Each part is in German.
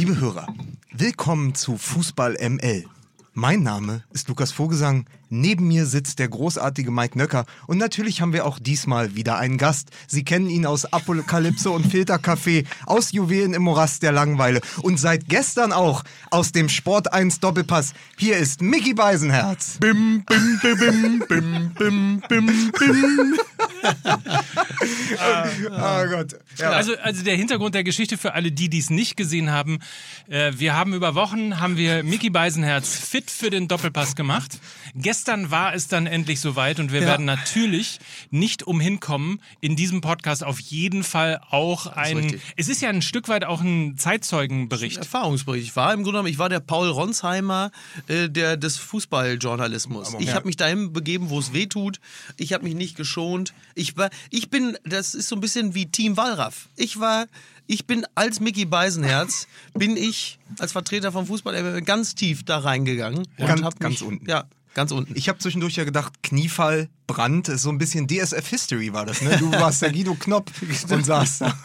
Liebe Hörer, willkommen zu Fußball ML. Mein Name ist Lukas Vogelsang. Neben mir sitzt der großartige Mike Nöcker. Und natürlich haben wir auch diesmal wieder einen Gast. Sie kennen ihn aus Apokalypse und Filtercafé, aus Juwelen im Morast der Langweile und seit gestern auch aus dem Sport 1 Doppelpass. Hier ist Mickey Beisenherz. Bim, bim, bim, bim, bim, bim, bim, bim. Oh Gott. Ja. Also, also der Hintergrund der Geschichte für alle, die dies nicht gesehen haben. Äh, wir haben über Wochen, haben wir Mickey Beisenherz fit für den Doppelpass gemacht. Gestern war es dann endlich soweit und wir ja. werden natürlich nicht umhin kommen, in diesem Podcast auf jeden Fall auch ein. Es ist ja ein Stück weit auch ein Zeitzeugenbericht. Ein Erfahrungsbericht. Ich war im Grunde genommen, ich war der Paul Ronsheimer äh, der, des Fußballjournalismus. Ich habe mich dahin begeben, wo es weh tut. Ich habe mich nicht geschont. Ich war, ich bin, das ist so ein bisschen wie Team Wallraff. Ich war ich bin als Mickey Beisenherz, bin ich als Vertreter vom Fußball ganz tief da reingegangen. Ja, ganz, ganz unten. Ja, Ganz unten. Ich habe zwischendurch ja gedacht, Kniefall, Brand, so ein bisschen DSF History war das, ne? Du warst der Guido Knopp und saß da.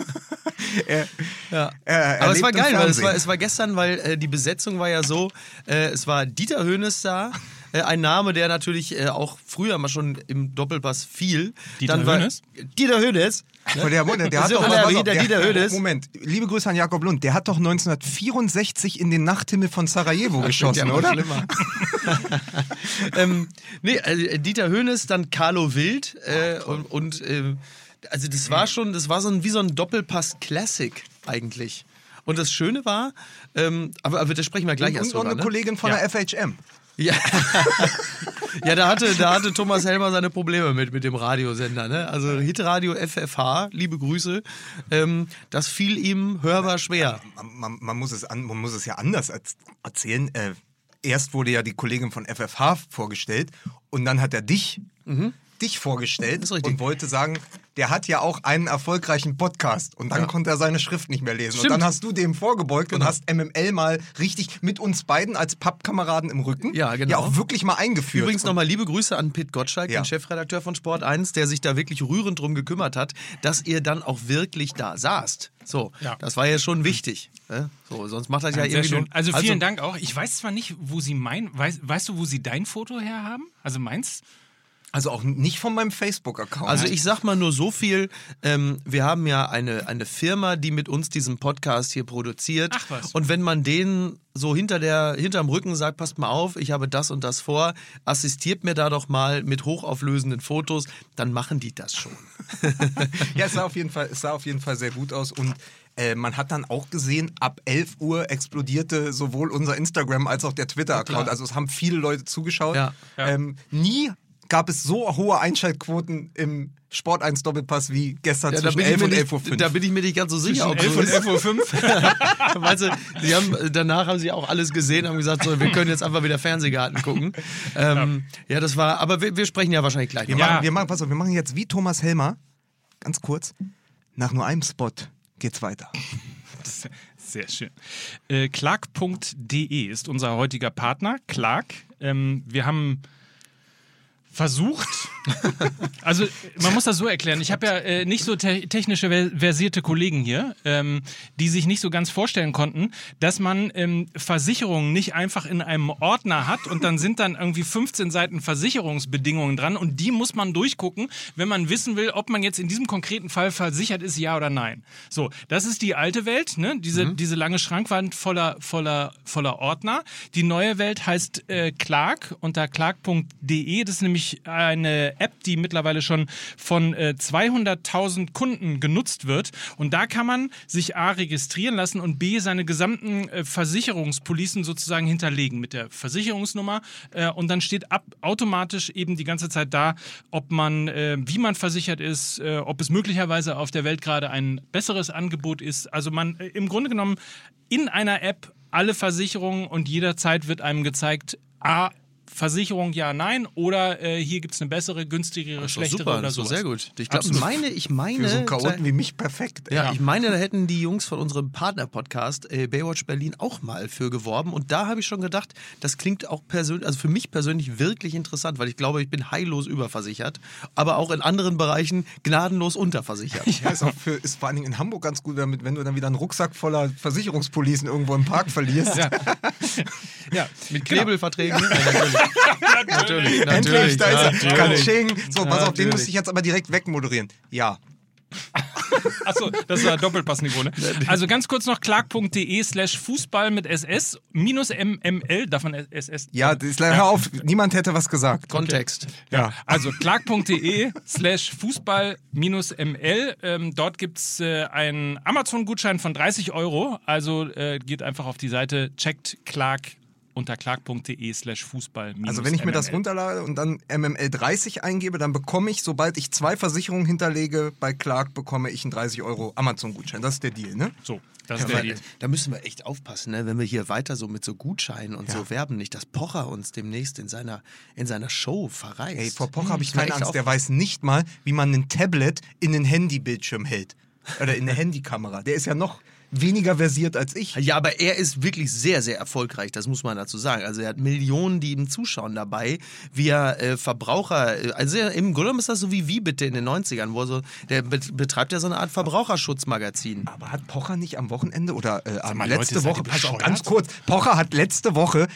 er, ja. er, Aber es war geil, weil es war, es war gestern, weil äh, die Besetzung war ja so, äh, es war Dieter Höhnes da, äh, ein Name, der natürlich äh, auch früher mal schon im Doppelpass fiel. Dieter Dann Hönes? Dieter Hönes. Ne? Der, der, der hat doch, der, der, der, Dieter Hönes. Moment, liebe Grüße an Jakob Lund. Der hat doch 1964 in den Nachthimmel von Sarajevo geschossen, oder? Schlimmer. ähm, nee, also Dieter Hönes, dann Carlo Wild äh, und, und äh, also das war schon, das war so ein, wie so ein Doppelpass-Classic eigentlich. Und das Schöne war, ähm, aber, aber das sprechen wir gleich und, erst Und, und eine ne? Kollegin von ja. der FHM. Ja, ja da, hatte, da hatte Thomas Helmer seine Probleme mit, mit dem Radiosender. Ne? Also Hitradio FFH, liebe Grüße, ähm, das fiel ihm hörbar schwer. Man, man, man, muss, es an, man muss es ja anders erzählen. Äh, erst wurde ja die Kollegin von FFH vorgestellt und dann hat er dich mhm dich vorgestellt und wollte sagen, der hat ja auch einen erfolgreichen Podcast und dann ja. konnte er seine Schrift nicht mehr lesen. Stimmt. Und dann hast du dem vorgebeugt genau. und hast MML mal richtig mit uns beiden als Pappkameraden im Rücken ja, genau. ja auch wirklich mal eingeführt. Übrigens nochmal liebe Grüße an Pitt Gottschalk, ja. den Chefredakteur von Sport 1, der sich da wirklich rührend drum gekümmert hat, dass ihr dann auch wirklich da saßt. So, ja. das war ja schon wichtig. Ne? So, sonst macht das ja, ja irgendwie. Schön. Also vielen also, Dank auch. Ich weiß zwar nicht, wo Sie mein, weißt, weißt du, wo Sie dein Foto her haben? Also meins? Also auch nicht von meinem Facebook-Account. Also ich sag mal nur so viel, ähm, wir haben ja eine, eine Firma, die mit uns diesen Podcast hier produziert. Ach was. Und wenn man denen so hinter der, hinterm Rücken sagt, passt mal auf, ich habe das und das vor, assistiert mir da doch mal mit hochauflösenden Fotos, dann machen die das schon. ja, es sah auf jeden Fall, es sah auf jeden Fall sehr gut aus und äh, man hat dann auch gesehen, ab 11 Uhr explodierte sowohl unser Instagram als auch der Twitter-Account. Ja, also es haben viele Leute zugeschaut. Ja, ja. Ähm, nie gab es so hohe Einschaltquoten im Sport 1 Doppelpass wie gestern ja, zwischen 11 und 11 Uhr 5. Da bin ich mir nicht ganz so sicher. Zwischen 11 und 11 Uhr 5. weißt du, die haben, danach haben sie auch alles gesehen, haben gesagt, so, wir können jetzt einfach wieder Fernsehgarten gucken. Ähm, ja. ja. das war, aber wir, wir, sprechen ja wahrscheinlich gleich. Wir, ja. machen, wir, machen, pass auf, wir machen jetzt wie Thomas Helmer, ganz kurz, nach nur einem Spot geht's weiter. Sehr schön. Äh, Clark.de ist unser heutiger Partner. Clark. Ähm, wir haben versucht. also man muss das so erklären. Ich habe ja äh, nicht so te technische versierte Kollegen hier, ähm, die sich nicht so ganz vorstellen konnten, dass man ähm, Versicherungen nicht einfach in einem Ordner hat und dann sind dann irgendwie 15 Seiten Versicherungsbedingungen dran und die muss man durchgucken, wenn man wissen will, ob man jetzt in diesem konkreten Fall versichert ist, ja oder nein. So, das ist die alte Welt, ne? diese, mhm. diese lange Schrankwand voller, voller, voller Ordner. Die neue Welt heißt äh, Clark unter clark.de. Das ist nämlich nämlich eine App, die mittlerweile schon von äh, 200.000 Kunden genutzt wird. Und da kann man sich A registrieren lassen und B seine gesamten äh, Versicherungspolicen sozusagen hinterlegen mit der Versicherungsnummer. Äh, und dann steht ab, automatisch eben die ganze Zeit da, ob man, äh, wie man versichert ist, äh, ob es möglicherweise auf der Welt gerade ein besseres Angebot ist. Also man äh, im Grunde genommen in einer App alle Versicherungen und jederzeit wird einem gezeigt, A, Versicherung ja, nein oder äh, hier gibt es eine bessere, günstigere, schlechtere super, oder das ist so. sehr gut. Ich glaube, meine, ich Für meine, so einen Chaoten wie mich perfekt. Ja, Ja. ich meine, da hätten die Jungs von unserem Partner-Podcast äh, Baywatch Berlin auch mal für geworben. Und da habe ich schon gedacht, das klingt auch persönlich, also für mich persönlich wirklich interessant, weil ich glaube, ich bin heillos überversichert, aber auch in anderen Bereichen gnadenlos unterversichert. Ja, ist, auch für, ist vor allen Dingen in Hamburg ganz gut, damit, wenn du dann wieder einen Rucksack voller Versicherungspolicen irgendwo im Park verlierst. Ja. ja, Mit Knebelverträgen? Ja, natürlich. natürlich, Endlich, da ist er. natürlich. Katsching. So, pass auf, den Natürlich. muss ich jetzt aber direkt wegmoderieren. Ja. Achso, das war Doppelpassniveau, ne? Also ganz kurz noch clark.de slash Fußball mit SS minus MML, davon SS. Ja, das, hör auf, niemand hätte was gesagt. Kontext. Ja. Also clark.de slash Fußball minus ML. Ähm, dort gibt es äh, einen Amazon-Gutschein von 30 Euro. Also äh, geht einfach auf die Seite, checkt Clark unter clark.de slash Fußball Also wenn ich mir das MML. runterlade und dann MML 30 eingebe, dann bekomme ich, sobald ich zwei Versicherungen hinterlege, bei Clark bekomme ich einen 30 Euro Amazon-Gutschein. Das ist der Deal, ne? So, das ist Aber, der äh, Deal. da müssen wir echt aufpassen, ne? wenn wir hier weiter so mit so Gutscheinen und so werben, nicht, dass Pocher uns demnächst in seiner, in seiner Show verreist. Ey, vor Pocher habe ich keine Angst. Der weiß nicht mal, wie man ein Tablet in den Handybildschirm hält. Oder in eine Handykamera. Der ist ja noch weniger versiert als ich. Ja, aber er ist wirklich sehr, sehr erfolgreich, das muss man dazu sagen. Also er hat Millionen, die ihm zuschauen dabei, wie er äh, Verbraucher, äh, also er- im Grunde genommen ist das so wie Wie bitte in den 90ern, wo er so, der bet- betreibt ja so eine Art Verbraucherschutzmagazin. Aber hat Pocher nicht am Wochenende oder äh, am mal, Leute, letzte seid Woche, pass auf, ganz kurz, Pocher hat letzte Woche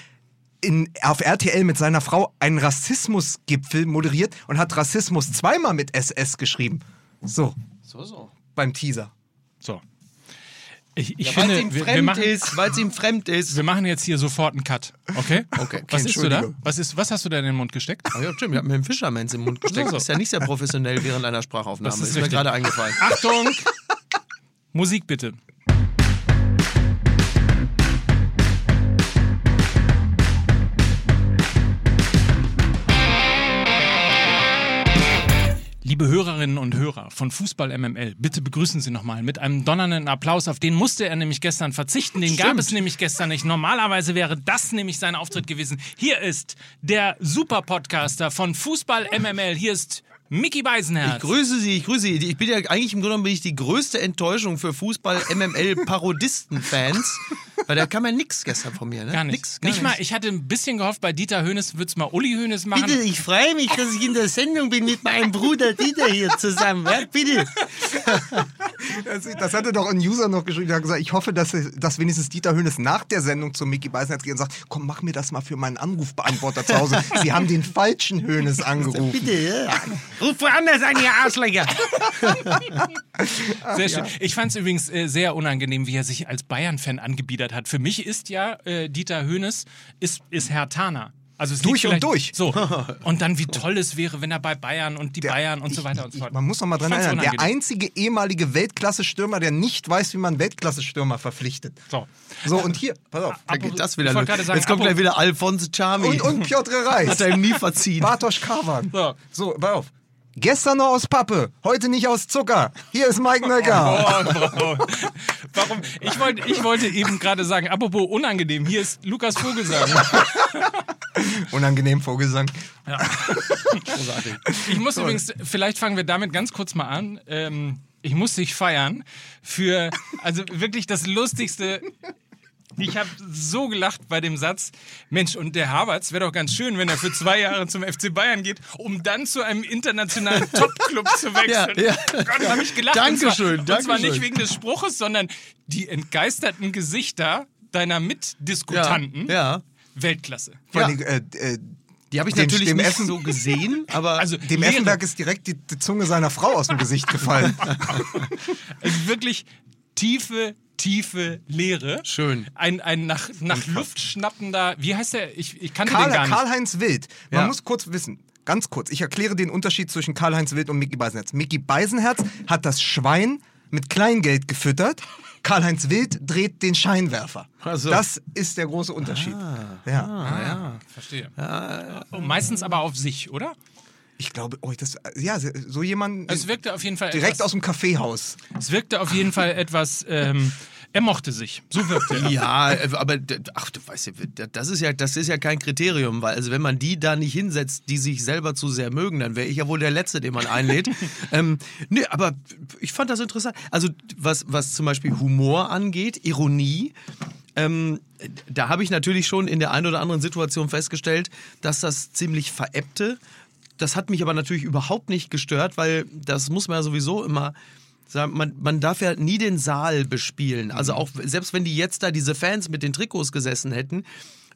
in, auf RTL mit seiner Frau einen Rassismusgipfel moderiert und hat Rassismus zweimal mit SS geschrieben. So, So, so. beim Teaser. So. Ich, ich Ja, weil es finde, ihm wir, fremd wir, machen, ist, weil es ihm fremd ist. wir machen jetzt hier sofort einen Cut, okay? Okay, Was isst du da? Was, ist, was hast du da in den Mund gesteckt? Ah, ja, stimmt, ich habe mir einen Fischermans im Mund gesteckt. Das ist ja nicht sehr professionell während einer Sprachaufnahme. Das ist ist mir gerade eingefallen. Achtung! Musik bitte. Liebe Hörerinnen und Hörer von Fußball MML, bitte begrüßen Sie nochmal mit einem donnernden Applaus. Auf den musste er nämlich gestern verzichten. Den gab Stimmt. es nämlich gestern nicht. Normalerweise wäre das nämlich sein Auftritt gewesen. Hier ist der Super-Podcaster von Fußball MML. Hier ist Mickey Beisenherz. Ich grüße Sie, ich grüße Sie. Ich bin ja eigentlich im Grunde genommen bin ich die größte Enttäuschung für Fußball-MML-Parodisten-Fans. Weil da kam ja nix gestern von mir, ne? Gar nicht. Nix, gar nicht mal, ich hatte ein bisschen gehofft, bei Dieter Hönes würde es mal Uli Hönes machen. Bitte, ich freue mich, dass ich in der Sendung bin mit meinem Bruder Dieter hier zusammen. Ja, bitte. Das, das hatte doch ein User noch geschrieben, der hat gesagt, ich hoffe, dass, dass wenigstens Dieter Hönes nach der Sendung zu Mickey Beisenherz geht und sagt, komm, mach mir das mal für meinen Anrufbeantworter zu Hause. Sie haben den falschen Hönes angerufen. Bitte, ja. Ruf woanders an, ihr Arschlöcher. Sehr schön. Ich fand es übrigens äh, sehr unangenehm, wie er sich als Bayern-Fan angebiedert hat. Für mich ist ja äh, Dieter Hönes ist, ist Herr Tana. Also Durch und durch. So. Und dann, wie toll es wäre, wenn er bei Bayern und die Bayern und so weiter und so fort. Man muss noch mal dran Ich erinnern, der einzige ehemalige Weltklasse-Stürmer, der nicht weiß, wie man Weltklasse-Stürmer verpflichtet. So. So, und hier, pass auf. Da geht das wieder Ich los. sagen, Jetzt kommt gleich wieder Alphonse Charmi. Und, und Piotr Reis. Hat er ihm nie verziehen. Bartosz Karwan. So. So, pass auf. Gestern noch aus Pappe, heute nicht aus Zucker. Hier ist Mike Nöcker. Oh, bravo. Warum? Ich wollte, ich wollte eben gerade sagen, apropos unangenehm, hier ist Lukas Vogelsang. Unangenehm Vogelsang. Großartig. Ich muss übrigens, vielleicht fangen wir damit ganz kurz mal an. Ähm, ich muss dich feiern für, also wirklich das Lustigste. Ich habe so gelacht bei dem Satz, Mensch, und der Havertz wäre doch ganz schön, wenn er für zwei Jahre zum FC Bayern geht, um dann zu einem internationalen Top-Club zu wechseln. Ja, ja. Gott, habe ich gelacht. Dankeschön, und zwar, Und zwar Dankeschön. nicht wegen des Spruches, sondern die entgeisterten Gesichter deiner Mitdiskutanten. Ja, ja. Weltklasse. Vor Ja. allem, äh, äh, Die habe ich Dem- natürlich dem nicht Essen- so gesehen, aber Also dem Lehre. Effenberg ist direkt die, die Zunge seiner Frau aus dem Gesicht gefallen. Also wirklich tiefe, tiefe Leere. Schön. Ein, ein nach, nach Luft schnappender, wie heißt der? Ich, ich den Karl, gar nicht. Karl-Heinz Wild. Man Ja. muss kurz wissen, ganz kurz, ich erkläre den Unterschied zwischen Karl-Heinz Wild und Mickey Beisenherz. Mickey Beisenherz hat das Schwein mit Kleingeld gefüttert. Karl-Heinz Wild dreht den Scheinwerfer. Ach so. Das ist der große Unterschied. ja. Ah, ja. Verstehe. Und meistens aber auf sich, oder? Ich glaube, oh, das, ja, so jemand Es wirkte auf jeden Fall direkt etwas, aus dem Kaffeehaus. Es wirkte auf jeden Fall etwas ähm, Er mochte sich. So wirkte er. Ja, äh, aber ach, du weißt ja, das ist ja, das ist ja kein Kriterium, weil also wenn man die da nicht hinsetzt, die sich selber zu sehr mögen, dann wäre ich ja wohl der Letzte, den man einlädt. ähm, nee, aber ich fand das interessant. Also was, was zum Beispiel Humor angeht, Ironie, ähm, da habe ich natürlich schon in der einen oder anderen Situation festgestellt, dass das ziemlich veräppte. Das hat mich aber natürlich überhaupt nicht gestört, weil das muss man ja sowieso immer sagen. Man, man darf ja nie den Saal bespielen. Also auch selbst wenn die jetzt da diese Fans mit den Trikots gesessen hätten,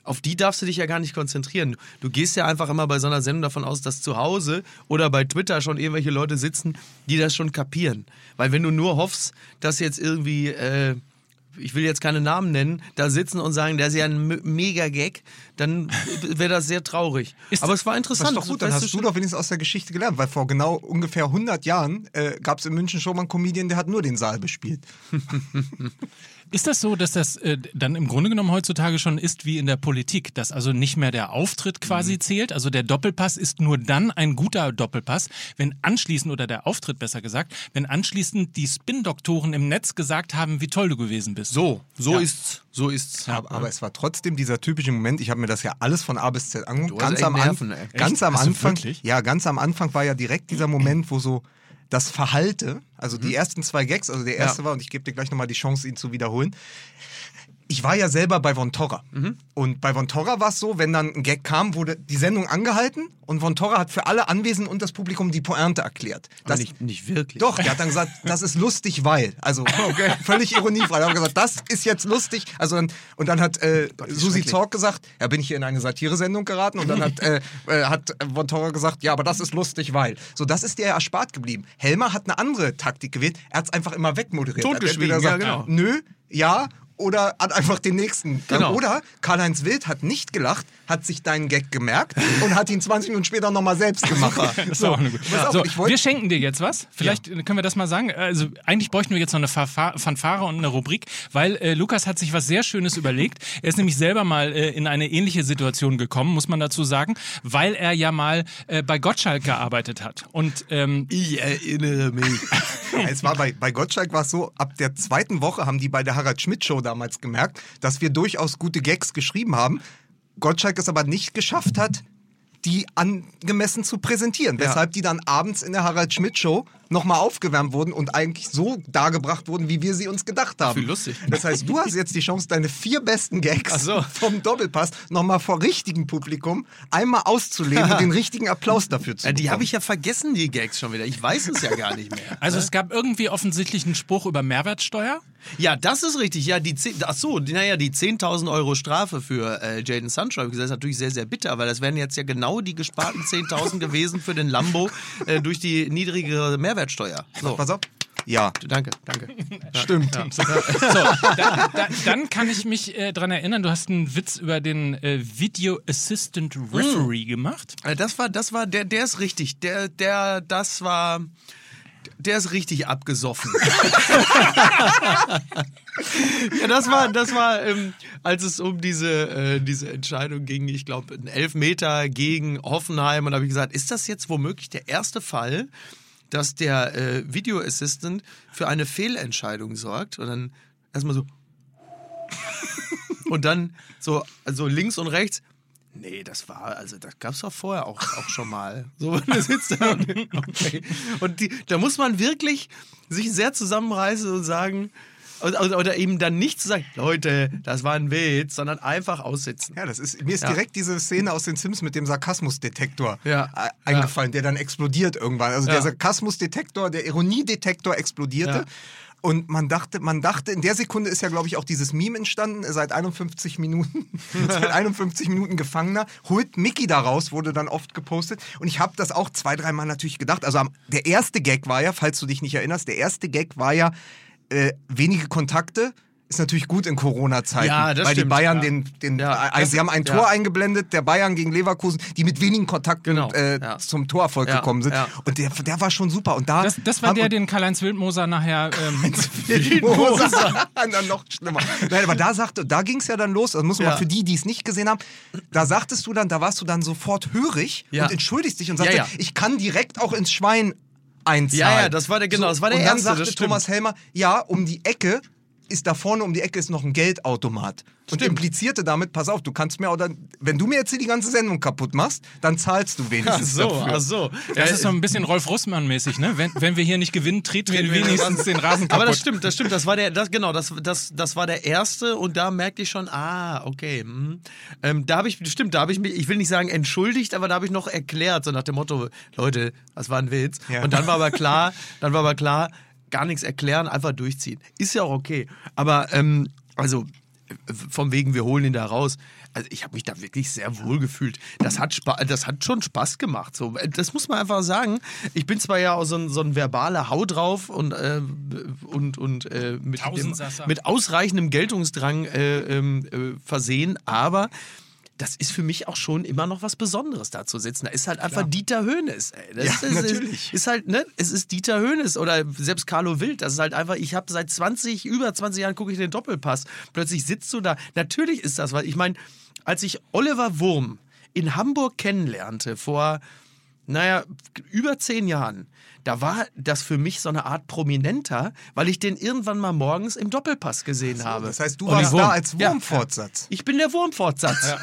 auf die darfst du dich ja gar nicht konzentrieren. Du gehst ja einfach immer bei so einer Sendung davon aus, dass zu Hause oder bei Twitter schon irgendwelche Leute sitzen, die das schon kapieren. Weil wenn du nur hoffst, dass jetzt irgendwie, äh, ich will jetzt keine Namen nennen, da sitzen und sagen, das ist ja ein Mega-Gag, dann wäre das sehr traurig. Aber es war Das interessant. ist doch gut, dann hast du doch wenigstens aus der Geschichte gelernt, weil vor genau ungefähr 100 Jahren äh, gab es in München schon mal einen Comedian, der hat nur den Saal bespielt. Ist das so, dass das äh, dann im Grunde genommen heutzutage schon ist wie in der Politik, dass also nicht mehr der Auftritt quasi zählt? Also der Doppelpass ist nur dann ein guter Doppelpass, wenn anschließend, oder der Auftritt besser gesagt, wenn anschließend die Spin-Doktoren im Netz gesagt haben, wie toll du gewesen bist. So, so Ja. ist's. So ist's. Aber, aber es war trotzdem dieser typische Moment, ich habe mir das ja alles von A bis Z angeguckt. Ganz am, Nerven, An ganz am Anfang. Ja, ganz am Anfang war ja direkt dieser Moment, wo so das Verhalte, also die ersten zwei Gags, also der erste Ja. war, und ich gebe dir gleich nochmal die Chance, ihn zu wiederholen. Ich war ja selber bei Von Torra. Und bei Von Torra war es so, wenn dann ein Gag kam, wurde die Sendung angehalten und Von Torra hat für alle Anwesenden und das Publikum die Pointe erklärt. Das, nicht, nicht wirklich. doch, der hat dann gesagt, das ist lustig, weil. Also völlig ironiefrei. Er hat gesagt, das ist jetzt lustig. Also dann, und dann hat äh, wie Susi. Zorc gesagt, ja, bin ich hier in eine Satiresendung geraten. Und dann hat, äh, äh, hat Von Torra gesagt, ja, aber das ist lustig, weil. So, das ist dir erspart geblieben. Helmer hat eine andere Taktik gewählt. Er hat es einfach immer wegmoderiert. Er Totgeschwiegen, ja, genau. Nö, ja. Oder hat einfach den nächsten. Genau. Oder Karl-Heinz Wild hat nicht gelacht, hat sich deinen Gag gemerkt und hat ihn 20 Minuten später nochmal selbst gemacht. Das ist auch eine gute. pass auf, So, wir schenken dir jetzt was. Vielleicht äh, können wir das mal sagen. Also eigentlich bräuchten wir jetzt noch eine Fanfa- Fanfare und eine Rubrik, weil äh, Lukas hat sich was sehr Schönes überlegt. Er ist nämlich selber mal äh, in eine ähnliche Situation gekommen, muss man dazu sagen, weil er ja mal äh, bei Gottschalk gearbeitet hat. Und ähm, Ich erinnere mich. Es war bei, bei Gottschalk war es so, ab der zweiten Woche haben die bei der Harald Schmidt Show damals gemerkt, dass wir durchaus gute Gags geschrieben haben. Gottschalk es aber nicht geschafft hat, die angemessen zu präsentieren. Ja. Weshalb die dann abends in der Harald Schmidt Show nochmal aufgewärmt wurden und eigentlich so dargebracht wurden, wie wir sie uns gedacht haben. Wie lustig. Das heißt, du hast jetzt die Chance, deine vier besten Gags so. vom Doppelpass nochmal vor richtigem Publikum einmal auszuleben und den richtigen Applaus dafür zu Ja, die bekommen. habe ich ja vergessen, die Gags schon wieder. Ich weiß es ja gar nicht mehr. also es gab irgendwie offensichtlich einen Spruch über Mehrwertsteuer. Ja, das ist richtig. Ja, die 10, ach so, die- naja, die 10.000 Euro Strafe für äh, Jaden Sancho, hab ich gesagt, ist natürlich sehr, sehr bitter, weil das wären jetzt ja genau die gesparten 10.000 gewesen für den Lambo äh, durch die niedrigere Mehrwertsteuer. So, Pass auf. Ja, danke, danke. stimmt. So, da, da, dann kann ich mich äh, dran erinnern, du hast einen Witz über den äh, Video Assistant Referee gemacht. Äh, Das war, das war, der, der ist richtig. Der, der, das war, der ist richtig abgesoffen. ja, das war, das war, ähm, als es um diese, äh, diese Entscheidung ging, ich glaube, ein Elfmeter gegen Hoffenheim. Und da habe ich gesagt, ist das jetzt womöglich der erste Fall, dass der äh, Video Assistant für eine Fehlentscheidung sorgt? Und dann erstmal so. Und dann so also links und rechts. Nee, das war, also das gab es doch vorher auch, auch schon mal. So, da sitzt da und, okay. und die, da muss man wirklich sich sehr zusammenreißen und sagen, oder, oder eben dann nicht zu sagen, Leute, das war ein Witz, sondern einfach aussitzen. Ja, das ist, mir ist Ja. direkt diese Szene aus den Sims mit dem Sarkasmusdetektor Ja. äh, eingefallen, der dann explodiert irgendwann. Also der Sarkasmusdetektor, der Ironiedetektor explodierte. Und man dachte, man dachte, in der Sekunde ist ja, glaube ich, auch dieses Meme entstanden, seit 51 Minuten, seit 51 Minuten Gefangener, holt Mickey da raus, wurde dann oft gepostet. Und ich habe das auch zwei, dreimal natürlich gedacht. Also der erste Gag war ja, falls du dich nicht erinnerst, der erste Gag war ja, äh, wenige Kontakte. Ist natürlich gut in Corona-Zeiten, Ja, weil die stimmt, Bayern ja. den, den Ja, äh, das- sie haben ein ja. Tor eingeblendet, der Bayern gegen Leverkusen, die mit wenigen Kontakten Genau, äh, ja. zum Torerfolg Ja, gekommen sind. ja. Und der, der war schon super. Und da Das, das war haben- der, den Karl-Heinz Wildmoser nachher. Ähm, Wildmoser. dann noch schlimmer. Nein, aber da sagte, da ging es ja dann los. Das muss man Ja. mal für die, die es nicht gesehen haben. Da sagtest du dann, da warst du dann sofort hörig Ja. und entschuldigst dich und sagst, Ja, ja. ich kann direkt auch ins Schwein einzahlen. Ja, ja, das war der- genau, das war der und dann Erste, sagte das stimmt. Thomas Helmer, ja, um die Ecke ist da vorne um die Ecke ist noch ein Geldautomat. Und Stimmt. implizierte damit, pass auf, du kannst mir oder wenn du mir jetzt hier die ganze Sendung kaputt machst, dann zahlst du Ach wenigstens so, dafür. ach so. Das Ja, ist so ein bisschen Rolf Russmann-mäßig, ne? Wenn, wenn wir hier nicht gewinnen, treten wir wenigstens den Rasen kaputt. Aber das stimmt, das stimmt. Das war der, das, genau, das, das, das war der erste und da merkte ich schon, ah, okay. mhm. Ähm, da habe ich, stimmt, da habe ich mich, ich will nicht sagen entschuldigt, aber da habe ich noch erklärt, so nach dem Motto, Leute, das war ein Witz. Ja. Und dann war aber klar, dann war aber klar, gar nichts erklären, einfach durchziehen. Ist ja auch okay. Aber, ähm, also, vom wegen, wir holen ihn da raus. Also ich habe mich da wirklich sehr wohl gefühlt. Das hat, Spa das hat schon Spaß gemacht. So, das muss man einfach sagen. Ich bin zwar ja auch so ein, so ein verbaler Hau drauf und, äh, und, und äh, mit, dem, mit ausreichendem Geltungsdrang äh, ähm, äh, versehen, aber das ist für mich auch schon immer noch was Besonderes da zu sitzen. Da ist halt einfach Dieter Höhnes. Ja, ist, natürlich. Ist, ist halt, ne, es ist Dieter Höhnes oder selbst Carlo Wild. Das ist halt einfach, ich habe seit 20, über 20 Jahren gucke ich den Doppelpass. Plötzlich sitzt du da. Natürlich ist das, weil ich meine, als ich Oliver Wurm in Hamburg kennenlernte vor, naja, über zehn Jahren, da war das für mich so eine Art Prominenter, weil ich den irgendwann mal morgens im Doppelpass gesehen habe. Das heißt, du Olli warst da als Ja. Wurmfortsatz. Ich bin der Wurmfortsatz.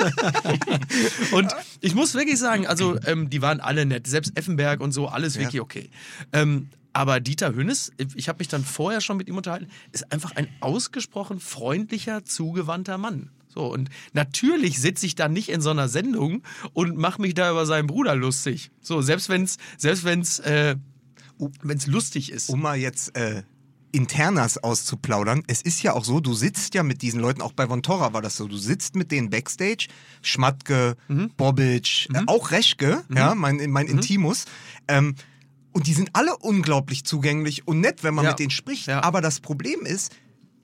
und ich muss wirklich sagen, also ähm, die waren alle nett, selbst Effenberg und so, alles Ja. wirklich okay. Ähm, aber Dieter Hönes, ich habe mich dann vorher schon mit ihm unterhalten, ist einfach ein ausgesprochen freundlicher, zugewandter Mann. So, und natürlich sitze ich da nicht in so einer Sendung und mache mich da über seinen Bruder lustig. So, selbst wenn's, selbst wenn's, äh, wenn's lustig ist. Um mal jetzt äh, Internas auszuplaudern, es ist ja auch so, du sitzt ja mit diesen Leuten, auch bei Von Torra war das so, du sitzt mit denen Backstage, Schmatke, Mhm. Bobic, äh, auch Reschke, ja, mein, mein Mhm. Intimus, ähm, und die sind alle unglaublich zugänglich und nett, wenn man Ja. mit denen spricht. Ja. Aber das Problem ist,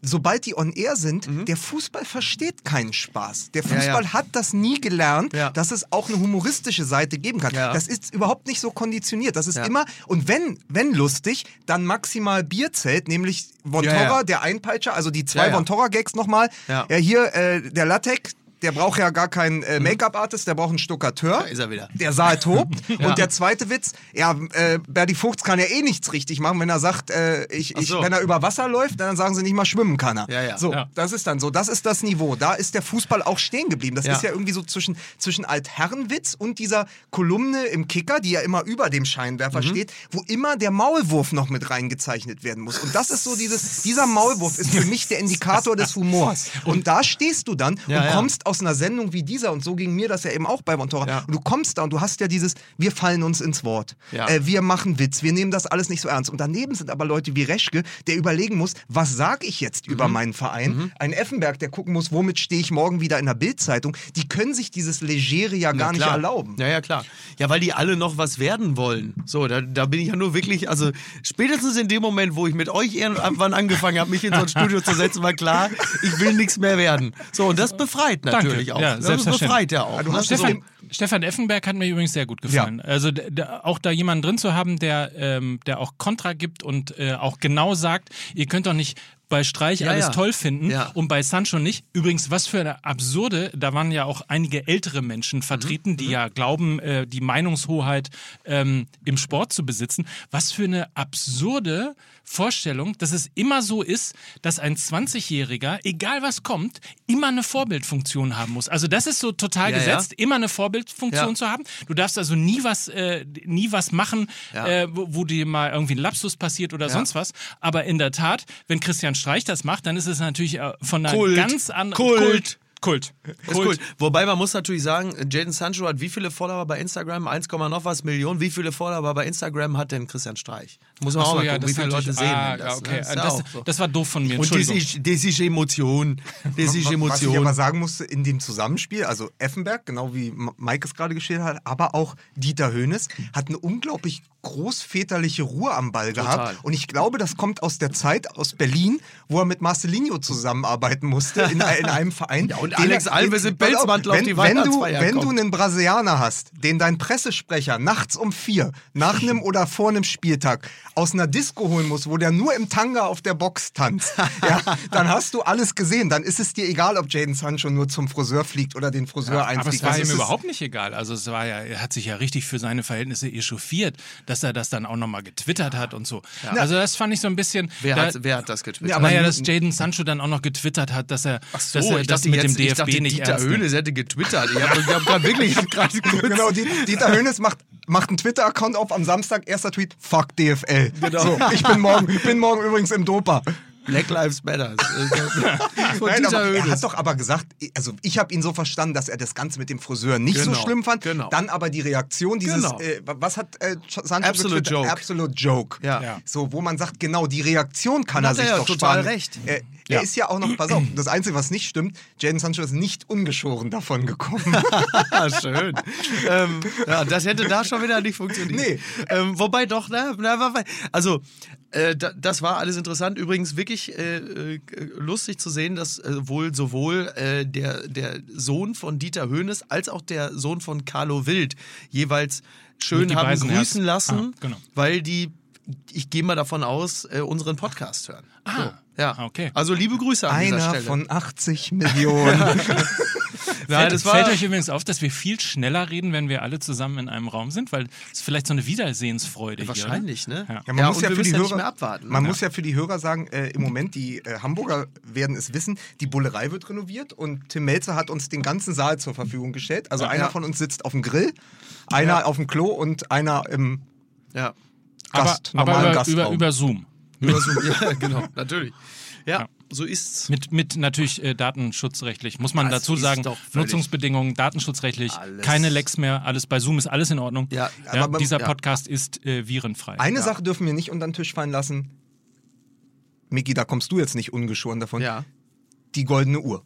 sobald die on air sind, Mhm. der Fußball versteht keinen Spaß. Der Ja, Fußball ja. hat das nie gelernt, Ja. dass es auch eine humoristische Seite geben kann. Ja. Das ist überhaupt nicht so konditioniert. Das ist Ja. immer, und wenn, wenn lustig, dann maximal Bierzelt, nämlich Vontora, Ja, ja. der Einpeitscher, also die zwei Ja, ja. Vontora-Gags nochmal. Ja. Ja, hier, äh, der Latek, der braucht ja gar keinen äh, Make-up-Artist, der braucht einen Stuckateur. Da ist er wieder. Der Saal tobt. Und der zweite Witz, ja, äh, Berdi Vogts kann ja eh nichts richtig machen, wenn er sagt, äh, ich, ich, so. wenn er über Wasser läuft, dann sagen sie nicht mal schwimmen kann er. Ja, ja. So, Ja. das ist dann so. Das ist das Niveau. Da ist der Fußball auch stehen geblieben. Das Ja. ist ja irgendwie so zwischen, zwischen Altherrenwitz und dieser Kolumne im Kicker, die ja immer über dem Scheinwerfer Mhm. steht, wo immer der Maulwurf noch mit reingezeichnet werden muss. Und das ist so dieses, dieser Maulwurf ist für mich der Indikator des Humors. Und da stehst du dann Ja, und ja. kommst aus einer Sendung wie dieser, und so ging mir das ja eben auch bei Montora. Ja. Und du kommst da und du hast ja dieses, wir fallen uns ins Wort. Ja. Äh, wir machen Witz, wir nehmen das alles nicht so ernst. Und daneben sind aber Leute wie Reschke, der überlegen muss, was sage ich jetzt Mhm. über meinen Verein? Ein Effenberg, der gucken muss, womit stehe ich morgen wieder in der Bildzeitung. Die können sich dieses Legere ja gar nicht klar. erlauben. Ja, ja, klar. Ja, weil die alle noch was werden wollen. So, da, da bin ich ja nur wirklich, also spätestens in dem Moment, wo ich mit euch irgendwann angefangen habe, mich in so ein Studio zu setzen, war klar, ich will nichts mehr werden. So, und das befreit natürlich auch. Ja, das selbstverständlich. befreit ja auch. du hast so, Stefan, Effenberg hat mir übrigens sehr gut gefallen. Also d- d- auch da jemanden drin zu haben, der, ähm, der auch Kontra gibt und äh, auch genau sagt, ihr könnt doch nicht bei Streich Ja, alles ja. toll finden Ja. und bei Sancho nicht. Übrigens, was für eine absurde, da waren ja auch einige ältere Menschen vertreten, Mhm. die ja glauben, äh, die Meinungshoheit ähm, im Sport zu besitzen. Was für eine absurde Vorstellung, dass es immer so ist, dass ein 20-Jähriger, egal was kommt, immer eine Vorbildfunktion haben muss. Also das ist so total Ja, ja. gesetzt, immer eine Vorbildfunktion Ja. zu haben. Du darfst also nie was, äh, nie was machen, Ja. äh, wo, wo dir mal irgendwie ein Lapsus passiert oder sonst was. Aber in der Tat, wenn Christian Streich das macht, dann ist es natürlich äh, von einer Kult. ganz anderen Kult. Kult. Ist cool. Wobei man muss natürlich sagen, Jaden Sancho hat wie viele Follower bei Instagram? 1, noch was Millionen. Wie viele Follower bei Instagram hat denn Christian Streich? Muss man Ach auch so, mal ja, gucken, das wie viele Leute sehen ah, das. okay. ne? Das, auch so. das war doof von mir. Und das ist, das ist Emotion. Das ist Was ich Emotion. aber sagen musste, in dem Zusammenspiel, also Effenberg, genau wie Mike es gerade geschildert hat, aber auch Dieter Höhnes, hat eine unglaublich großväterliche Ruhe am Ball gehabt. Total. Und ich glaube, das kommt aus der Zeit aus Berlin, wo er mit Marcelinho zusammenarbeiten musste in, in einem Verein. Ja, und mit Alex Alves im auf, Pelzmantel auf wenn, die wenn du, wenn du einen Brasilianer hast, den dein Pressesprecher nachts um vier, nach einem oder vor einem Spieltag, aus einer Disco holen muss, wo der nur im Tanga auf der Box tanzt, ja, dann hast du alles gesehen. Dann ist es dir egal, ob Jaden Sancho nur zum Friseur fliegt oder den Friseur Aber einfliegt. es war Also ihm überhaupt nicht egal. Also es war ja, er hat sich ja richtig für seine Verhältnisse echauffiert, dass er das dann auch nochmal getwittert hat und so. Also das fand ich so ein bisschen. Wer, da, hat, wer hat das getwittert? Ja, aber naja, dass Jaden Sancho dann auch noch getwittert hat, dass er, so, dass er das mit jetzt, ich DFB dachte, nicht Dieter. Höhnes hätte getwittert. Ich habe hab gerade wirklich, ich habe gerade Genau, die- Dieter Hönes macht, macht einen Twitter-Account auf am Samstag, erster Tweet, fuck DFL. Genau. So, ich bin morgen, ich bin morgen übrigens im Dopa. Black Lives Matter. Von Nein, aber er hat doch aber gesagt, also ich habe ihn so verstanden, dass er das Ganze mit dem Friseur nicht so Genau, schlimm fand. genau. Dann aber die Reaktion, dieses, Genau. äh, was hat äh, Sancho Absolute getwittert? Joke. Absolute Joke. Ja. Ja. So, wo man sagt, genau, die Reaktion kann Da er er sich ja doch total sparen. recht. Er, er Ja. ist ja auch noch, pass auf, das Einzige, was nicht stimmt, Jaden Sancho ist nicht ungeschoren davon gekommen. Schön. ähm, ja, das hätte da schon wieder nicht funktioniert. Nee. Ähm, wobei doch, na, na, wobei- also äh, da, das war alles interessant. Übrigens wirklich äh, äh, lustig zu sehen, dass äh, wohl sowohl äh, der, der Sohn von Dieter Höhnes als auch der Sohn von Carlo Wild jeweils schön haben Beisenherz. grüßen lassen, Ah, genau. weil die, ich gehe mal davon aus, äh, unseren Podcast hören. Ah, Ja, okay. Also liebe Grüße an dieser Einer Stelle. von 80 Millionen. Nein, Fällt, das war, fällt euch übrigens auf, dass wir viel schneller reden, wenn wir alle zusammen in einem Raum sind, weil es ist vielleicht so eine Wiedersehensfreude Wahrscheinlich, ne? Ja. Ja, man muss ja wir für die müssen ja Hörer nicht mehr abwarten. Man Ja. muss ja für die Hörer sagen, äh, im Moment die äh, Hamburger werden es wissen, die Bullerei wird renoviert und Tim Melzer hat uns den ganzen Saal zur Verfügung gestellt. Also einer Ja. von uns sitzt auf dem Grill, einer Ja. auf dem Klo und einer im Ja. Gast, aber, normalen aber über, Gastraum. über, über Zoom. Über so, ja, genau, natürlich. Ja, Ja. So ist's. Mit, mit natürlich äh, datenschutzrechtlich, muss man Das dazu sagen. Nutzungsbedingungen, datenschutzrechtlich, Alles. keine Lecks mehr, alles bei Zoom ist alles in Ordnung. Ja, ja, aber dieser ja. Podcast ist äh, virenfrei. Eine Sache dürfen wir nicht unter den Tisch fallen lassen. Miki, da kommst du jetzt nicht ungeschoren davon. Ja. Die goldene Uhr.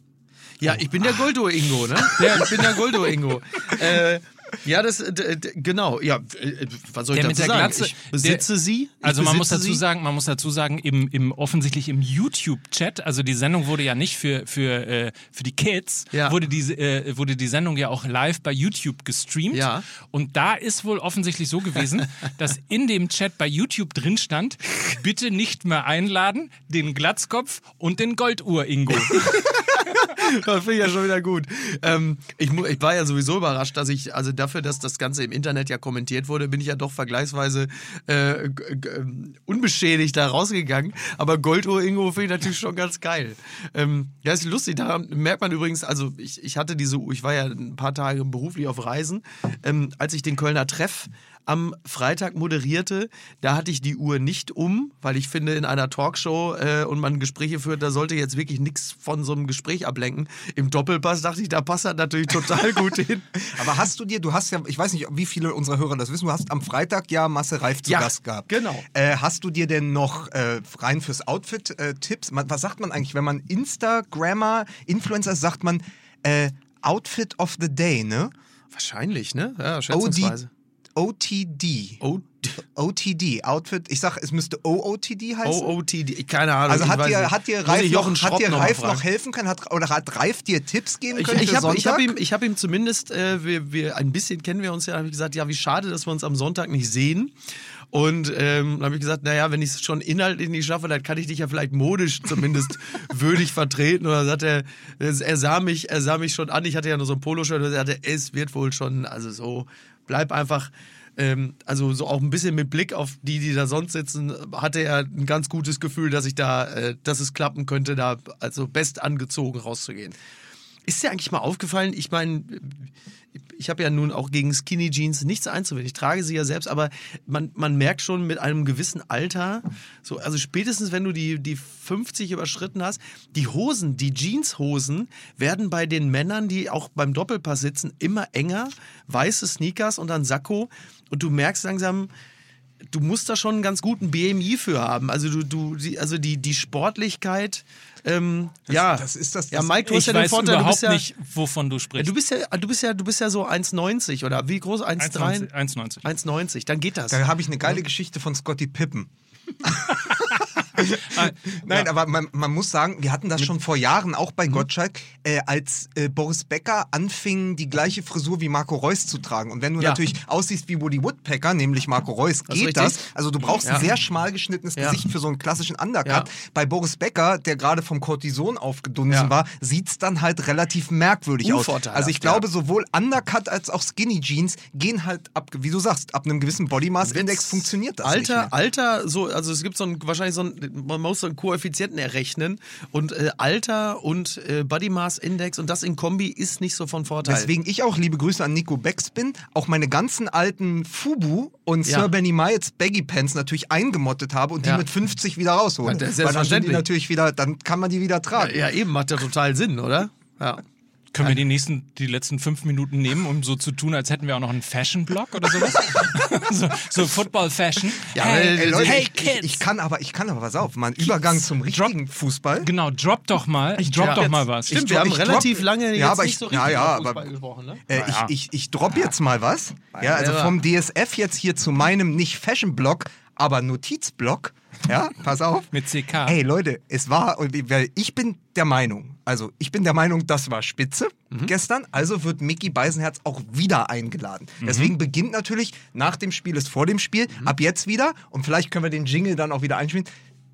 Ja, ich bin der Goldo-Ingo, ne? Ja, ich bin der Goldo-Ingo. äh, ja, das, d- genau, ja, äh, was soll ich Der dazu mit der sagen? Glatze, ich besitze der- sie. Ich Also man muss dazu sie. sagen, man muss dazu sagen, im, im offensichtlich im YouTube-Chat, also die Sendung wurde ja nicht für für äh, für die Kids, Ja. wurde diese äh, wurde die Sendung ja auch live bei YouTube gestreamt. Ja. Und da ist wohl offensichtlich so gewesen, dass in dem Chat bei YouTube drin stand: Bitte nicht mehr einladen, den Glatzkopf und den Golduhr Ingo. Das finde ich ja schon wieder gut. Ähm, ich, ich war ja sowieso überrascht, dass ich, also dafür, dass das Ganze im Internet ja kommentiert wurde, bin ich ja doch vergleichsweise äh, ähm, unbeschädigt da rausgegangen. Aber Golduhr Ingo finde ich natürlich schon ganz geil. Ähm, ja, ist lustig. Da merkt man übrigens, also ich, ich hatte diese, ich war ja ein paar Tage beruflich auf Reisen. Ähm, als ich den Kölner Treff am Freitag moderierte, da hatte ich die Uhr nicht um, weil ich finde, in einer Talkshow äh, und man Gespräche führt, da sollte jetzt wirklich nichts von so einem Gespräch ablenken. Im Doppelpass dachte ich, da passt das natürlich total gut hin. Aber hast du dir, du hast ja, ich weiß nicht, wie viele unserer Hörer das wissen, du hast am Freitag ja Masse Reif zu Ja, Gast gehabt. genau. Äh, hast du dir denn noch äh, rein fürs Outfit äh, Tipps? Was sagt man eigentlich, wenn man Instagrammer, Influencer sagt man äh, Outfit of the Day, ne? Wahrscheinlich, ne? Ja, OD, schätzungsweise. OTD. O OTD, Outfit, ich sag, es müsste OOTD heißen. OOTD, keine Ahnung. also ich hat dir, hat dir Reif, ich noch, hat dir noch Reif fragen. noch helfen können? Hat, oder hat Reif dir Tipps geben Ich, können ich für habe hab ihm, ich hab ihm zumindest, äh, wir, wir, ein bisschen kennen wir uns ja, habe ich gesagt, ja, wie schade, dass wir uns am Sonntag nicht sehen. Und ähm, dann habe ich gesagt, naja, wenn ich es schon inhaltlich nicht schaffe, dann kann ich dich ja vielleicht modisch zumindest würdig vertreten. Oder sagt er, er sah mich, er sah mich schon an. Ich hatte ja nur so ein Poloshirt und er sagte, es wird wohl schon, also so, bleib einfach. Ähm, also so auch ein bisschen mit Blick auf die, die da sonst sitzen, hatte er ein ganz gutes Gefühl, dass ich da, äh, dass es klappen könnte, da also best angezogen rauszugehen. Ist dir eigentlich mal aufgefallen, ich meine, ich habe ja nun auch gegen Skinny Jeans nichts einzuwenden. Ich trage sie ja selbst, aber man, man merkt schon mit einem gewissen Alter, so, also spätestens wenn du die, die 50 überschritten hast, die Hosen, die Jeanshosen werden bei den Männern, die auch beim Doppelpass sitzen, immer enger. Weiße Sneakers und dann Sakko. Und du merkst langsam, du musst da schon einen ganz guten BMI für haben. Also du, du, die, also die, die Sportlichkeit, ähm, ja. das ist das- Ja, das- Mike, du hast ja den Vorteil, du überhaupt bist ja, nicht, wovon du ja, sprichst. du bist ja, du bist ja, du bist ja so 1,90 oder wie groß? 1,3? 1,90. 1,90. Dann geht das. Da habe ich eine geile Geschichte von Scotty Pippen. Nein, ja. aber man, man muss sagen, wir hatten das schon vor Jahren auch Mhm. bei Gottschalk, äh, als äh, Boris Becker anfing, die gleiche Frisur wie Marco Reus zu tragen. Und wenn du Ja. natürlich aussiehst wie Woody Woodpecker, nämlich Marco Reus, ist geht das. Also du brauchst Ja. ein sehr schmal geschnittenes. Gesicht für so einen klassischen Undercut. Bei Boris Becker, der gerade vom Cortison aufgedunsen war, sieht's dann halt relativ merkwürdig aus. Also ich glaube, sowohl Undercut als auch Skinny Jeans gehen halt ab, wie du sagst, ab einem gewissen Body Mass Index funktioniert das Alter. Alter, so, also es gibt so ein, wahrscheinlich so ein, man muss so einen Koeffizienten errechnen und äh, Alter und äh, Body Mass Index und das in Kombi ist nicht so von Vorteil. Weswegen ich auch liebe Grüße an Nico Becks bin, auch meine ganzen alten Fubu und Ja. Sir Benny Miles Baggy Pants natürlich eingemottet habe und die Ja. mit 50 wieder raushole. Ja, das ist Weil dann sind die natürlich wieder, dann kann man die wieder tragen. ja, eben, macht ja total Sinn, oder? Ja. Können wir die nächsten, die letzten fünf Minuten nehmen, um so zu tun, als hätten wir auch noch einen Fashion-Blog oder sowas? so, so Football-Fashion. Ja, hey, weil- Ey, Leute, hey ich, Kids! ich, ich kann aber, ich kann aber, pass auf, mal einen Übergang zum richtigen Fußball. genau, drop doch mal, drop Ja. doch mal was. Stimmt, Ich wir drop- haben ich relativ drop- lange Ja, jetzt aber nicht ich- so ja, richtig ja, aber- Fußball gesprochen, ne? Äh, Naja. ich, ich, ich drop jetzt mal was. Ja, also vom DSF jetzt hier zu meinem nicht Fashion-Blog, aber Notizblog. Ja, pass auf. Mit CK. Ey Leute, es war, weil ich bin der Meinung, also ich bin der Meinung, das war spitze gestern, also wird Mickey Beisenherz auch wieder eingeladen. Deswegen beginnt natürlich, nach dem Spiel ist vor dem Spiel, ab jetzt wieder, und vielleicht können wir den Jingle dann auch wieder einspielen,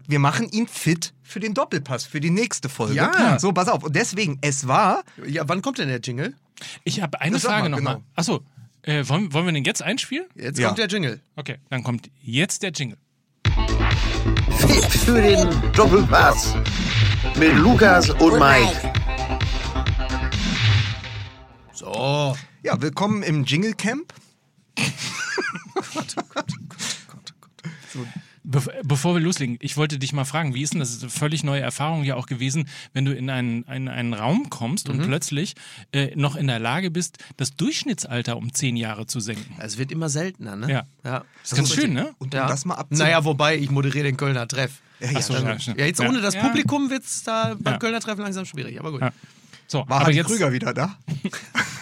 wir machen ihn fit für den Doppelpass, für die nächste Folge. Ja. So, pass auf. Und deswegen, es war, Ja, wann kommt denn der Jingle? Ich habe eine Das Frage mal, nochmal. genau. Achso, äh, wollen, wollen wir den jetzt einspielen? Jetzt Ja. kommt der Jingle. Okay, dann kommt jetzt der Jingle. Fit für den Doppelpass mit Lukas und Mike. So. ja, willkommen im Jingle Camp. Be bevor wir loslegen, ich wollte dich mal fragen, wie ist denn das? das ist eine völlig neue Erfahrung ja auch gewesen, wenn du in einen, in einen Raum kommst Mhm. und plötzlich äh, noch in der Lage bist, das Durchschnittsalter um zehn Jahre zu senken. Es wird immer seltener, ne? Ja. ja. Das ist ganz schön, ne? Und Ja. das mal abzu... Naja, wobei, ich moderiere den Kölner Treff. Ja, ja, so, dann- ja. Ja, jetzt Ja. ohne das Ja. Publikum wird es da beim Ja. Kölner Treffen langsam schwierig, aber gut. Ja. So, War aber Hans jetzt, Krüger wieder da?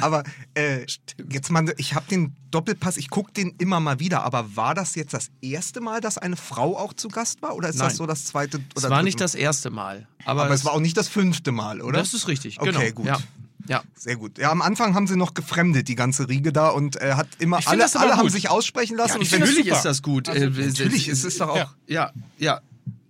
aber äh, jetzt mal, ich habe den Doppelpass, ich gucke den immer mal wieder, aber war das jetzt das erste Mal, dass eine Frau auch zu Gast war? Oder ist Nein. das so das zweite? Es war nicht das erste Mal. Aber, Aber es war auch nicht das fünfte Mal, oder? Das ist richtig, Okay, genau. gut. Ja. ja. Sehr gut. Ja, am Anfang haben sie noch gefremdet, die ganze Riege da, und äh, hat immer alle, alle haben sich aussprechen lassen. Ja, ich Natürlich ist das gut. Also, Äh, natürlich, es ist doch auch. Ja. Ja, ja.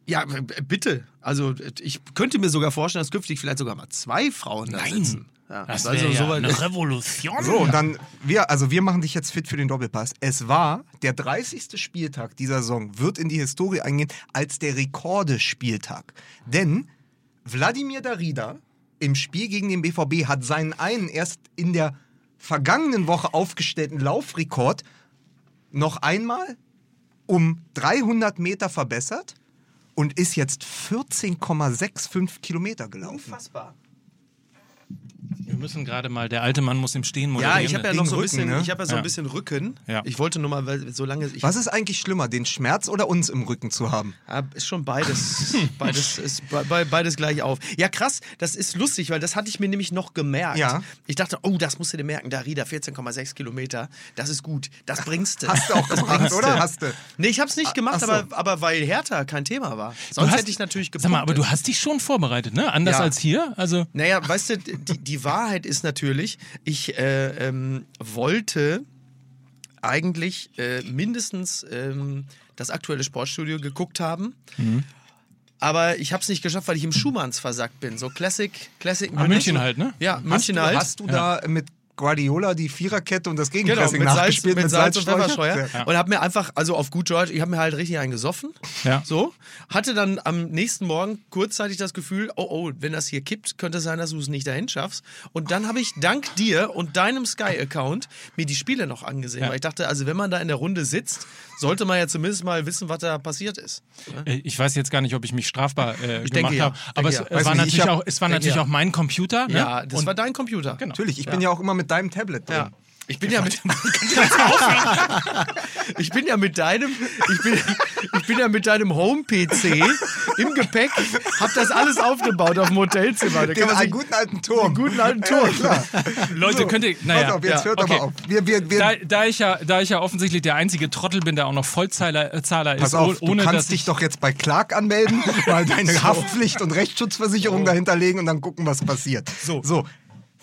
Ja, bitte. Also ich könnte mir sogar vorstellen, dass künftig vielleicht sogar mal zwei Frauen da Nein. sitzen. Ja, das also wäre ja eine Revolution. So, und dann, wir, also wir machen dich jetzt fit für den Doppelpass. Es war der 30. Spieltag dieser Saison, wird in die Historie eingehen als der Rekorde-Spieltag. Denn Wladimir Darida im Spiel gegen den BVB hat seinen einen erst in der vergangenen Woche aufgestellten Laufrekord noch einmal um 300 Meter verbessert und ist jetzt 14,65 Kilometer gelaufen. Unfassbar. Wir müssen gerade mal, der alte Mann muss im Stehen Ja, moderieren. ich habe ja noch so ein Rücken, bisschen, ne? ich habe ja so Ja. ein bisschen Rücken. Ja. Ich wollte nur mal, weil so lange ich Was ist eigentlich schlimmer, den Schmerz oder uns im Rücken zu haben? Ja, ist schon beides, beides ist be- be- beides gleich auf. Ja, krass, das ist lustig, weil das hatte ich mir nämlich noch gemerkt. Ja. Ich dachte, oh, das musst du dir merken, Darida 14,6 Kilometer, das ist gut, das bringst du. Hast du auch das gemacht, bringst oder? du. Hast du? Nee, ich hab's nicht gemacht, ach so. aber, aber weil Hertha kein Thema war. Sonst hast- hätte ich natürlich gepunktet. Sag mal, aber du hast dich schon vorbereitet, ne? Anders Ja. als hier. Also Naja, weißt du, die, die Wahrheit ist natürlich, ich äh, ähm, wollte eigentlich äh, mindestens ähm, das aktuelle Sportstudio geguckt haben. Mhm. Aber ich habe es nicht geschafft, weil ich im Schumanns versackt bin. So Classic, Classic Ah, München halt, ne? Ja, Hast München du, halt. Hast du da mit Guardiola die Viererkette und das Genau, Gegenpressing mit Salz, nachgespielt mit Salz und Salzstreuer? Pfefferstreuer. Und habe mir einfach, also auf gut Deutsch, ich habe mir halt richtig einen gesoffen. Ja. So. Hatte dann am nächsten Morgen kurzzeitig das Gefühl, oh, oh, wenn das hier kippt, könnte es sein, dass du es nicht dahin schaffst. Und dann habe ich dank dir und deinem Sky-Account mir die Spiele noch angesehen. Ja. Weil ich dachte, also wenn man da in der Runde sitzt, sollte man ja zumindest mal wissen, was da passiert ist. Äh, Ich weiß jetzt gar nicht, ob ich mich strafbar äh, Ich gemacht denke ja. habe, Ich aber denke es, ja. war nicht, ich natürlich hab- auch, es war natürlich ja. auch mein Computer. Ne? Ja, das Und- war dein Computer. Genau. Natürlich, ich Ja. bin ja auch immer mit deinem Tablet drin. Ja. Ich bin ja mit. ich bin ja mit deinem. Ich bin, ich bin ja mit deinem Home-PC im Gepäck, hab das alles aufgebaut auf dem Hotelzimmer. Da Den kann man einen guten alten Turm. einen guten alten Turm. klar. Leute, könnt ihr. Naja. Pass auf, jetzt ja, hört okay. aber auf. Wir, wir, wir, Da, da, ich ja, da ich ja offensichtlich der einzige Trottel bin, der auch noch Vollzahler äh, Zahler ist, Pass auf, oh- ohne du kannst dich ich, doch jetzt bei Clark anmelden, mal deine Haftpflicht und Rechtsschutzversicherung dahinterlegen und dann gucken, was passiert. So. so.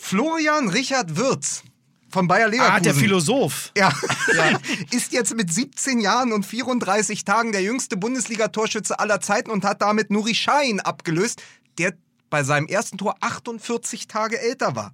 Florian Richard Wirz von Bayer Leverkusen. Ah, der Philosoph. Ja. ist jetzt mit 17 Jahren und 34 Tagen der jüngste Bundesliga-Torschütze aller Zeiten und hat damit Nuri Sahin abgelöst, der bei seinem ersten Tor 48 Tage älter war.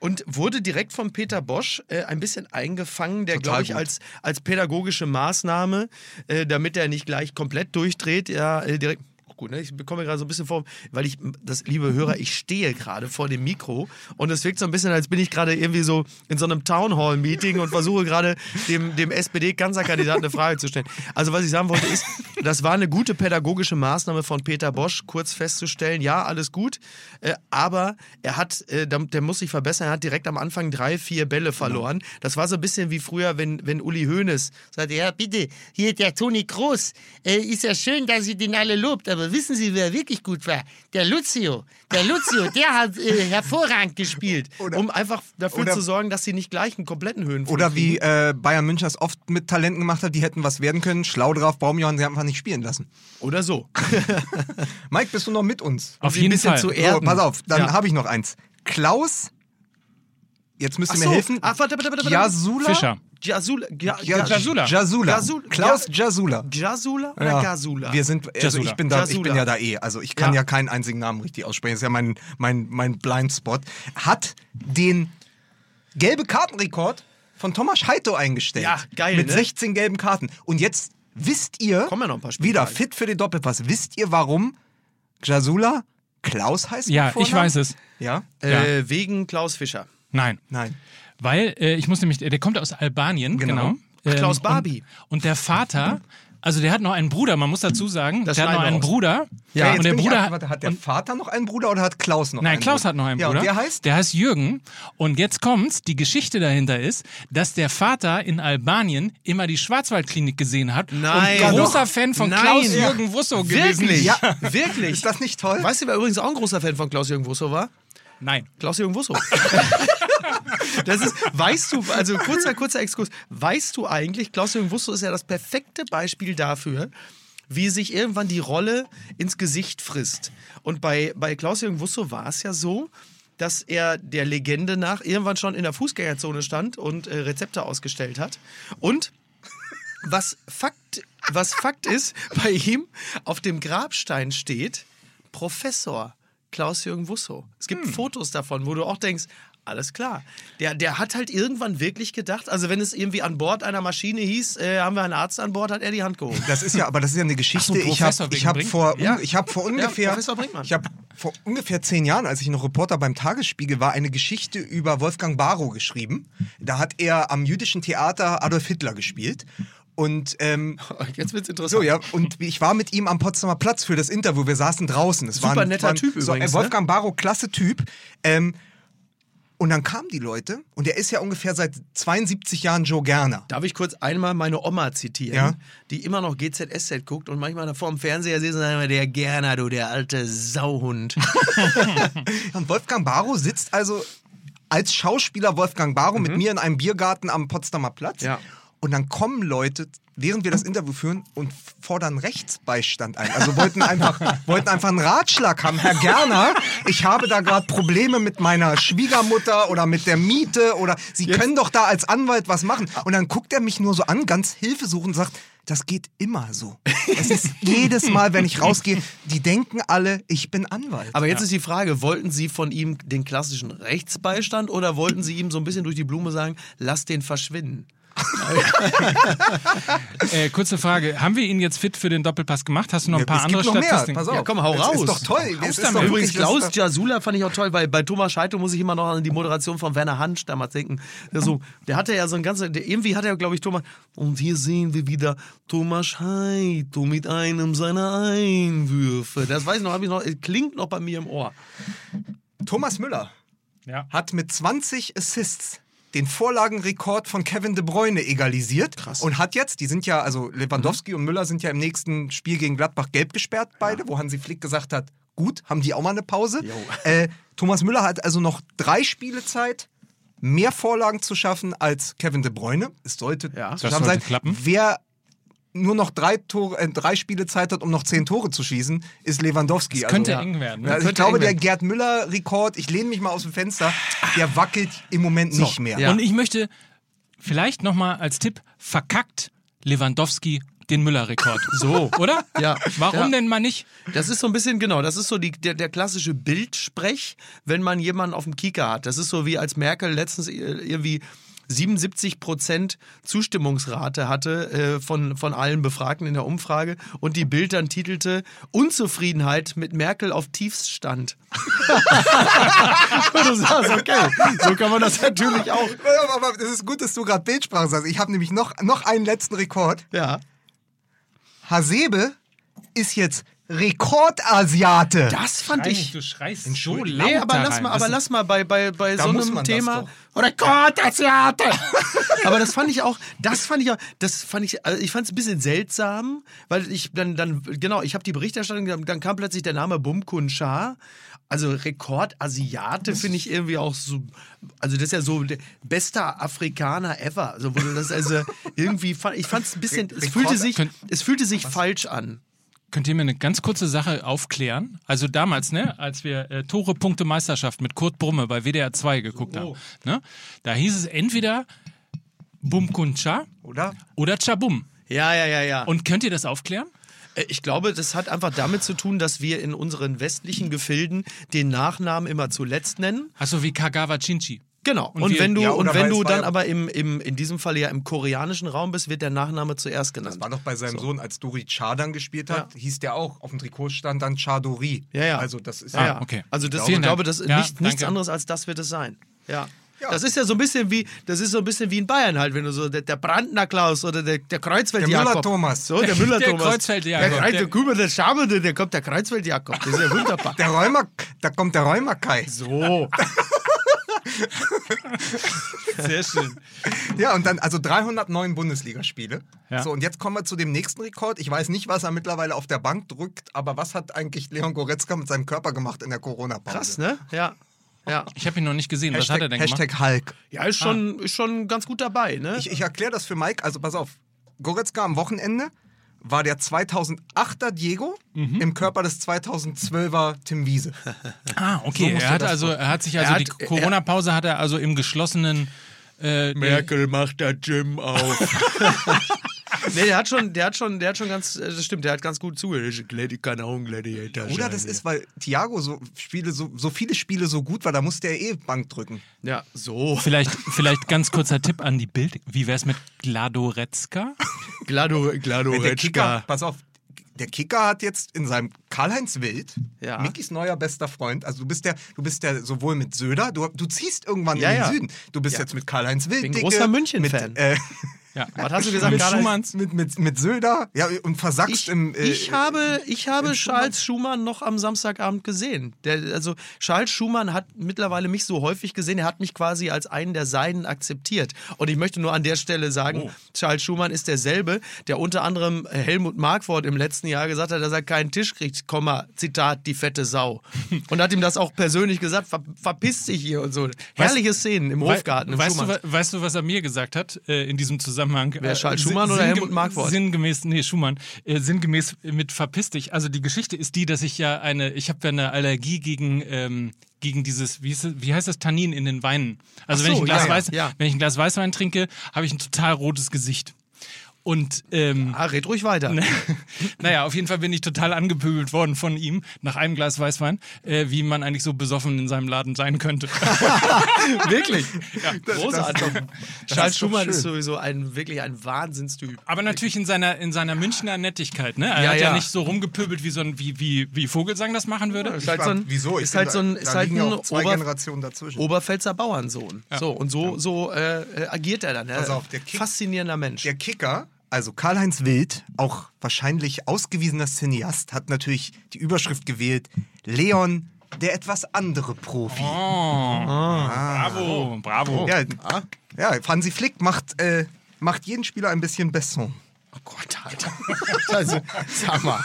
Und wurde direkt von Peter Bosch äh, ein bisschen eingefangen, der, glaube ich, gut. als, als pädagogische Maßnahme, äh, damit er nicht gleich komplett durchdreht, ja, äh, direkt. Gut, ne? Ich bekomme gerade so ein bisschen vor, weil ich, das liebe Hörer, ich stehe gerade vor dem Mikro und es wirkt so ein bisschen, als bin ich gerade irgendwie so in so einem Townhall-Meeting und versuche gerade dem, dem SPD-Kanzlerkandidaten eine Frage zu stellen. Also, was ich sagen wollte, ist, das war eine gute pädagogische Maßnahme von Peter Bosch, kurz festzustellen, ja, alles gut, äh, aber er hat, äh, der, muss sich verbessern, er hat direkt am Anfang drei, vier Bälle verloren. Das war so ein bisschen wie früher, wenn, wenn Uli Hoeneß sagte, ja, bitte, hier der Toni Kroos, äh, ist ja schön, dass ihr den alle lobt, aber wissen Sie, wer wirklich gut war? Der Lucio. Der Lucio, der hat äh, hervorragend gespielt, Oder- um einfach dafür oder- zu sorgen, dass sie nicht gleich einen kompletten Höhenflug Oder wie äh, Bayern München das oft mit Talenten gemacht hat, die hätten was werden können. Schlau drauf, Baumjohann, sie haben einfach nicht spielen lassen. Oder so. Mike, bist du noch mit uns? auf jeden bisschen Fall. zu So, erden. pass auf, dann Ja. habe ich noch eins. Klaus, jetzt müsst ihr Ach mir so. helfen. Ah, warte, warte, warte, warte. Jasula? Fischer. Jasula. Ja, Ja, Jasula. Jasula. Jasul- Klaus Ja- Jasula. Jasula oder Ja. Gasula? Wir sind, also Jasula. ich bin da, ich Jasula. bin ja da eh. Also ich kann ja, Ja. keinen einzigen Namen richtig aussprechen. Das ist ja mein, mein, mein Blindspot. Hat den gelbe Kartenrekord von Thomas Heito eingestellt. Ja, geil, Mit ne? 16 gelben Karten. Und jetzt wisst ihr, Kommen ja noch ein paar Spiele wieder fit für den Doppelpass, wisst ihr, warum Jasula Klaus heißt? Ja, ich weiß es. Ja? Äh, wegen Klaus Fischer. Nein. Nein. Weil, äh, ich muss nämlich, der kommt aus Albanien, Genau. genau. Klaus Ähm, Barbie. Und, und der Vater, also der hat noch einen Bruder, man muss dazu sagen, Das der hat noch einen raus. Bruder. Ja, und jetzt der Bruder ab- warte, hat der und, Vater noch einen Bruder oder hat Klaus noch Nein, einen Klaus Bruder? hat noch einen ja, Bruder. Und der heißt? Der heißt Jürgen. Und jetzt kommt's, die Geschichte dahinter ist, dass der Vater in Albanien immer die Schwarzwaldklinik gesehen hat Nein. und großer Doch. Fan von Nein. Klaus-Jürgen Wusso gewesen Wirklich? ist. Ja, wirklich. Ist das nicht toll? Weißt du, wer übrigens auch ein großer Fan von Klaus-Jürgen Wusso war? Nein. Klaus-Jürgen Wusso. Das ist, weißt du, also kurzer, kurzer Exkurs, weißt du eigentlich, Klaus-Jürgen Wusso ist ja das perfekte Beispiel dafür, wie sich irgendwann die Rolle ins Gesicht frisst. Und bei, bei Klaus-Jürgen Wusso war es ja so, dass er der Legende nach irgendwann schon in der Fußgängerzone stand und äh, Rezepte ausgestellt hat. Und was Fakt, was Fakt ist, bei ihm auf dem Grabstein steht Professor Klaus-Jürgen Wusso. Es gibt Fotos davon, wo du auch denkst, alles klar. Der, der hat halt irgendwann wirklich gedacht, also wenn es irgendwie an Bord einer Maschine hieß, äh, haben wir einen Arzt an Bord, hat er die Hand gehoben. Das ist ja, aber das ist ja eine Geschichte. So, ich habe ich hab vor, Ja. ich hab vor ungefähr, Brinkmann. ich habe vor ungefähr zehn Jahren, als ich noch Reporter beim Tagesspiegel war, eine Geschichte über Wolfgang Barrow geschrieben. Da hat er am jüdischen Theater Adolf Hitler gespielt. Und ähm, Jetzt wird's interessant. so, ja, und ich war mit ihm am Potsdamer Platz für das Interview. Wir saßen draußen. Es Super war ein, netter war ein, Typ so, übrigens, äh, Wolfgang Barrow, klasse Typ. Ähm, und dann kamen die Leute, und er ist ja ungefähr seit 72 Jahren Joe Gerner. Darf ich kurz einmal meine Oma zitieren, Ja. die immer noch GZSZ guckt und manchmal vor dem Fernseher sitzt und sagt immer, der Gerner, du, der alte Sauhund. Und Wolfgang Barrow sitzt also als Schauspieler Wolfgang Barrow mit mir in einem Biergarten am Potsdamer Platz. Ja. Und dann kommen Leute, während wir das Interview führen, und fordern Rechtsbeistand ein. Also wollten einfach, wollten einfach einen Ratschlag haben. Herr Gerner, ich habe da gerade Probleme mit meiner Schwiegermutter oder mit der Miete oder Sie können doch da als Anwalt was machen. Und dann guckt er mich nur so an, ganz hilfesuchend und sagt, das geht immer so. Es ist jedes Mal, wenn ich rausgehe, die denken alle, ich bin Anwalt. Aber jetzt ist die Frage, wollten Sie von ihm den klassischen Rechtsbeistand oder wollten Sie ihm so ein bisschen durch die Blume sagen, lass den verschwinden? Äh, kurze Frage, haben wir ihn jetzt fit für den Doppelpass gemacht? Hast du noch ein paar es andere gibt noch mehr. Statistiken? Pass auf. Ja, komm, hau Es raus. Ist doch toll. Es ist doch Übrigens, Klaus Jasula fand ich auch toll, weil bei Thomas Scheito muss ich immer noch an die Moderation von Werner Hansch damals denken. Der, so, der hatte ja so ein ganzes, der, irgendwie hat er, glaube ich, Thomas, und hier sehen wir wieder Thomas Scheito mit einem seiner Einwürfe. Das weiß ich noch, habe ich noch, klingt noch bei mir im Ohr. Thomas Müller Ja. hat mit 20 Assists den Vorlagenrekord von Kevin De Bruyne egalisiert Krass. und hat jetzt, die sind ja, also Lewandowski und Müller sind ja im nächsten Spiel gegen Gladbach gelb gesperrt, beide, wo Hansi Flick gesagt hat, gut, haben die auch mal eine Pause. Äh, Thomas Müller hat also noch drei Spiele Zeit, mehr Vorlagen zu schaffen als Kevin De Bruyne. Es sollte Ja. zu Das schaffen sollte sein. klappen. Wer nur noch drei, Tore, äh, drei Spiele Zeit hat, um noch zehn Tore zu schießen, ist Lewandowski. Das könnte also, eng werden. Ne? Ja, also ich glaube, der. Gerd Müller-Rekord, ich lehne mich mal aus dem Fenster, der wackelt im Moment nicht mehr. ja. Und ich möchte vielleicht nochmal als Tipp, verkackt Lewandowski den Müller-Rekord. So, oder? Ja. Warum Ja. denn mal nicht? Das ist so ein bisschen, genau, das ist so die, der, der klassische Bildsprech, wenn man jemanden auf dem Kieker hat. Das ist so wie als Merkel letztens äh, irgendwie 77 Prozent Zustimmungsrate hatte äh, von, von allen Befragten in der Umfrage und die Bild dann titelte Unzufriedenheit mit Merkel auf Tiefststand. und du sagst, okay, so kann man das natürlich auch. Aber, aber das ist gut, dass du gerade Bildsprache sagst. Ich habe nämlich noch, noch einen letzten Rekord. Ja. Hasebe ist jetzt Rekordasiate. Das fand ich. du schreist so Entschuldigung. laut Nee, aber lass mal, Das aber lass mal bei, bei, bei Da so einem Thema. Rekordasiate! aber das fand ich auch, das fand ich auch, das fand ich, also ich fand es ein bisschen seltsam, weil ich dann, dann, genau, ich habe die Berichterstattung, dann, dann kam plötzlich der Name Bumkun Shah. Also Rekordasiate finde ich irgendwie auch so, also das ist ja so der bester Afrikaner ever. Also das also irgendwie, fand, ich fand es ein bisschen, es Rekord- fühlte sich, es fühlte sich falsch an. Könnt ihr mir eine ganz kurze Sache aufklären? Also damals, ne, als wir äh, Tore, Punkte, Meisterschaft mit Kurt Brumme bei WDR 2 geguckt haben, ne, da hieß es entweder Bum Kuncha Oder? oder Chabum. Ja, ja, ja, ja. Und könnt ihr das aufklären? Äh, Ich glaube, das hat einfach damit zu tun, dass wir in unseren westlichen Gefilden den Nachnamen immer zuletzt nennen. Achso, wie Kagawa Chinchi. Genau. Und, Und wir- wenn du, ja, und wenn du dann ja- aber im, im, in diesem Fall ja im koreanischen Raum bist, wird der Nachname zuerst genannt. Das war doch bei seinem Sohn, als Dori Chadan gespielt hat, hieß der auch, auf dem Trikot stand dann Chadori. Ja, ja. Also das ist ja, ja. okay. Also das, ich glaube, das ist Ja, nicht, nichts anderes als das wird es sein. Ja. Ja. Das ist ja so ein bisschen wie, das ist so ein bisschen wie in Bayern halt, wenn du so der, der Brandner Klaus oder der, der Kreuzfeld Der Jakob. Müller-Thomas. So, der Müller Der Thomas. Der, Kreuz- Der- der, mal, der Schabe, der, der kommt der Kreuzfeld Jakob. Das ist ja wunderbar. Der Räumer, da kommt der Räumer Kai. so. Sehr schön. Ja, und dann also 309 Bundesligaspiele. Ja. So, und jetzt kommen wir zu dem nächsten Rekord. Ich weiß nicht, was er mittlerweile auf der Bank drückt, aber was hat eigentlich Leon Goretzka mit seinem Körper gemacht in der Corona-Pause? Krass, ne? Ja. Ja. Ich habe ihn noch nicht gesehen. Was hat er Hashtag, denn gemacht? Hashtag Hulk. Ja, ist schon, ist schon ganz gut dabei, ne? Ich, ich erkläre das für Mike. Also pass auf. Goretzka am Wochenende war der 2008er Diego Mhm. im Körper des 2012er Tim Wiese. Ah, So okay. musst er hat also, er hat sich also Er die hat- er- Corona-Pause hat er also im geschlossenen äh, macht der Gym auf. nee, der hat schon, der hat schon, der hat schon ganz, äh, das stimmt, der hat ganz gut zugehört. Auch ein Gladiator Oder das ist, weil Thiago so, Spiele, so, so viele Spiele so gut war, da musste er eh Bank drücken. Ja, so. Vielleicht, vielleicht ganz kurzer Tipp an die Bild. Wie wär's mit Gladoretzka? Glado, Glado der Kicker, pass auf, der Kicker hat jetzt in seinem Karl-Heinz Wild, Ja. Mickys neuer bester Freund, also du bist der, du bist der sowohl mit Söder, du, du ziehst irgendwann Ja, in den ja. Süden. Du bist jetzt mit Karl-Heinz Wild. Bin dicke, großer München-Fan. Mit, äh, Ja. Was hast du gesagt, Mit? Schumanns? mit, mit, mit Söder, ja, und versackst Ich, im. Äh, ich habe, ich habe Charles Schumann noch am Samstagabend gesehen. Der, also Charles Schumann hat mittlerweile mich so häufig gesehen, er hat mich quasi als einen der Seinen akzeptiert. Und ich möchte nur an der Stelle sagen, Charles Schumann ist derselbe, der unter anderem Helmut Markwort im letzten Jahr gesagt hat, dass er keinen Tisch kriegt, Komma, Zitat, die fette Sau. Und hat ihm das auch persönlich gesagt, ver, verpiss dich hier und so. Herrliche Szenen im Hofgarten. im weißt, du, weißt du, was er mir gesagt hat äh, in diesem Zusammenhang? Wer, Äh, Charles Schumann oder Helmut Markwort? Sinngemäß, nee, Schumann. Äh, sinngemäß mit verpiss dich. Also die Geschichte ist die, dass ich ja eine, ich habe ja eine Allergie gegen, ähm, gegen dieses, wie, ist wie heißt das, Tannin in den Weinen. Also Ach wenn, so, ich ein Glas ja, Weiß, ja. wenn ich ein Glas Weißwein trinke, habe ich ein total rotes Gesicht. Und ähm, Ah, red ruhig weiter. naja, auf jeden Fall bin ich total angepöbelt worden von ihm nach einem Glas Weißwein, äh, wie man eigentlich so besoffen in seinem Laden sein könnte. Wirklich? ja, Großartig. das Charles ist doch Schumann ist sowieso ein wirklich ein Wahnsinnstyp. Aber natürlich in seiner, in seiner Münchner Nettigkeit, ne? Er Ja, hat ja, ja. nicht so rumgepöbelt, wie, so ein, wie, wie, wie Vogelsang das machen würde. ist halt so ein, Wieso? Ich ist halt so ein, ist halt ja ein Ober, Generationen dazwischen. Oberpfälzer Bauernsohn. So, und so, so äh, äh, agiert er dann. Ne? Pass auf, der Kick- Faszinierender Mensch. Der Kicker, also Karl-Heinz Wild, auch wahrscheinlich ausgewiesener Cineast, hat natürlich die Überschrift gewählt: Leon der etwas andere Profi. Oh, bravo, bravo. Ja, ja, Hansi Flick macht, äh, macht jeden Spieler ein bisschen Besson. Oh Gott, Alter. Also, sag mal.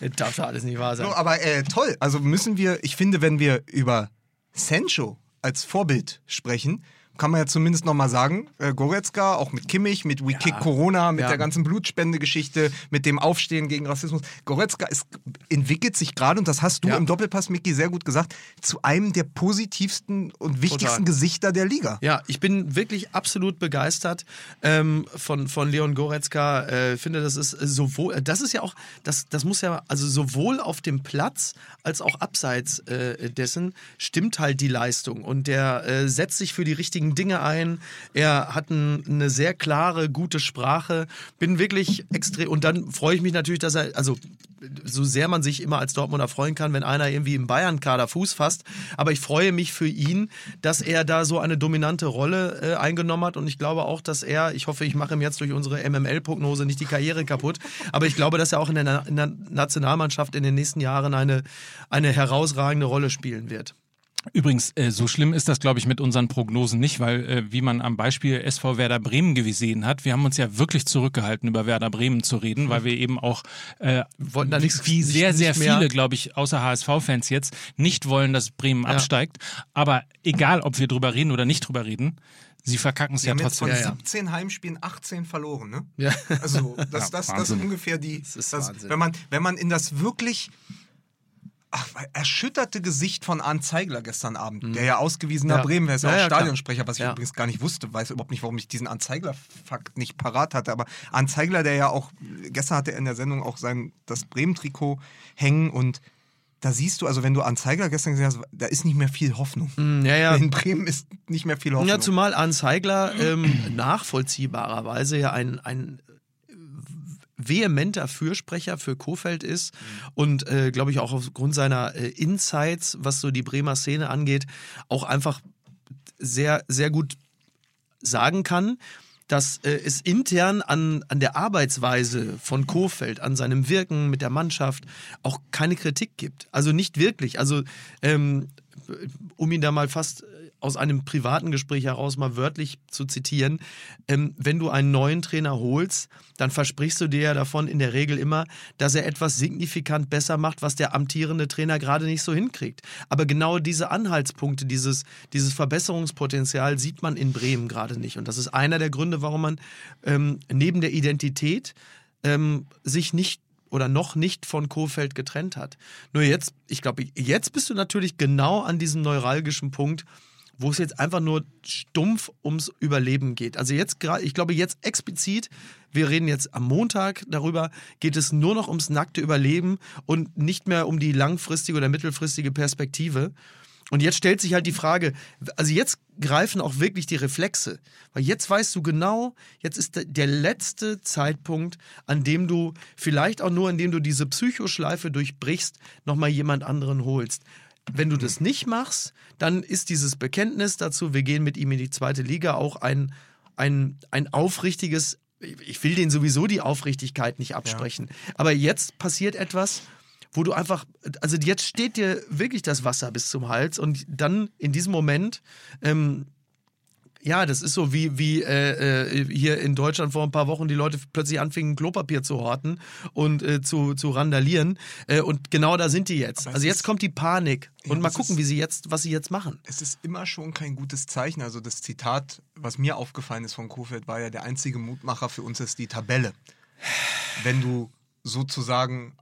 Das darf doch alles nicht wahr sein. So, aber äh, toll. Also müssen wir, ich finde, wenn wir über Sancho als Vorbild sprechen, kann man ja zumindest nochmal sagen, äh, Goretzka, auch mit Kimmich, mit We Kick Corona, mit Ja. der ganzen Blutspende-Geschichte, mit dem Aufstehen gegen Rassismus. Goretzka ist, entwickelt sich gerade, und das hast du Ja. im Doppelpass, Micky, sehr gut gesagt, zu einem der positivsten und wichtigsten Total. Gesichter der Liga. Ja, ich bin wirklich absolut begeistert ähm, von, von Leon Goretzka. Äh, finde, das ist sowohl, das ist ja auch, das, das muss ja, also sowohl auf dem Platz als auch abseits äh, dessen stimmt halt die Leistung. Und der äh, setzt sich für die richtigen Dinge ein. Er hat ein, eine sehr klare, gute Sprache. Bin wirklich extrem, und dann freue ich mich natürlich, dass er, also so sehr man sich immer als Dortmunder freuen kann, wenn einer irgendwie im Bayern-Kader Fuß fasst. Aber ich freue mich für ihn, dass er da so eine dominante Rolle äh, eingenommen hat. Und ich glaube auch, dass er, ich hoffe, ich mache ihm jetzt durch unsere MML-Prognose nicht die Karriere kaputt, aber ich glaube, dass er auch in der, Na in der Nationalmannschaft in den nächsten Jahren eine, eine herausragende Rolle spielen wird. Übrigens, äh, so schlimm ist das, glaube ich, mit unseren Prognosen nicht, weil, äh, wie man am Beispiel SV Werder Bremen gesehen hat, wir haben uns ja wirklich zurückgehalten, über Werder Bremen zu reden, weil wir eben auch, äh, Wollten da nichts- wie nicht- sehr, sehr viele, glaube ich, außer HSV-Fans jetzt, nicht wollen, dass Bremen Ja. absteigt. Aber egal, ob wir drüber reden oder nicht drüber reden, sie verkacken es ja haben jetzt trotzdem. von Ja, ja. 17 Heimspielen 18 verloren, ne? Ja. Also, das, das, das ist Wahnsinn. ungefähr die. ist das, wenn, man, wenn man in das wirklich ach, erschütterte Gesicht von Arndt Zeigler gestern Abend, der ja ausgewiesener Mhm. Ja. Bremen, der ist ja, auch ja. Stadionsprecher, was ich Ja. übrigens gar nicht wusste, weiß überhaupt nicht, warum ich diesen Arndt Zeigler-Fakt nicht parat hatte. Aber Arndt Zeigler, der ja auch, gestern hatte er in der Sendung auch sein, das Bremen-Trikot hängen und da siehst du, also wenn du Arndt Zeigler gestern gesehen hast, da ist nicht mehr viel Hoffnung. Ja, ja. In Bremen ist nicht mehr viel Hoffnung. Ja, zumal Arne Zeigler ähm, nachvollziehbarerweise ja ein, ein vehementer Fürsprecher für Kofeld ist und äh, glaube ich auch aufgrund seiner äh, Insights, was so die Bremer Szene angeht, auch einfach sehr, sehr gut sagen kann, dass äh, es intern an, an der Arbeitsweise von Kofeld, an seinem Wirken mit der Mannschaft auch keine Kritik gibt. Also nicht wirklich. Also ähm, um ihn da mal fast aus einem privaten Gespräch heraus mal wörtlich zu zitieren, ähm, wenn du einen neuen Trainer holst, dann versprichst du dir ja davon in der Regel immer, dass er etwas signifikant besser macht, was der amtierende Trainer gerade nicht so hinkriegt. Aber genau diese Anhaltspunkte, dieses, dieses Verbesserungspotenzial sieht man in Bremen gerade nicht. Und das ist einer der Gründe, warum man ähm, neben der Identität ähm, sich nicht oder noch nicht von Kofeld getrennt hat. Nur jetzt, ich glaube, jetzt bist du natürlich genau an diesem neuralgischen Punkt, wo es jetzt einfach nur stumpf ums Überleben geht. Also jetzt gerade, ich glaube jetzt explizit, wir reden jetzt am Montag darüber, geht es nur noch ums nackte Überleben und nicht mehr um die langfristige oder mittelfristige Perspektive. Und jetzt stellt sich halt die Frage, also jetzt greifen auch wirklich die Reflexe, weil jetzt weißt du genau, jetzt ist der- letzte Zeitpunkt, an dem du vielleicht auch nur, indem du diese Psychoschleife durchbrichst, nochmal jemand anderen holst. Wenn du das nicht machst, dann ist dieses Bekenntnis dazu, wir gehen mit ihm in die zweite Liga, auch ein, ein, ein aufrichtiges, ich will denen sowieso die Aufrichtigkeit nicht absprechen, aber jetzt passiert etwas, wo du einfach, also jetzt steht dir wirklich das Wasser bis zum Hals und dann in diesem Moment, ähm, ja, das ist so wie, wie äh, äh, hier in Deutschland vor ein paar Wochen die Leute plötzlich anfingen, Klopapier zu horten und äh, zu, zu randalieren. Äh, und genau da sind die jetzt. Also jetzt kommt die Panik. Ja, und mal gucken, ist- wie sie jetzt, was sie jetzt machen. es ist immer schon kein gutes Zeichen. Also das Zitat, was mir aufgefallen ist von Kofeld, war ja der einzige Mutmacher für uns ist die Tabelle. Wenn du sozusagen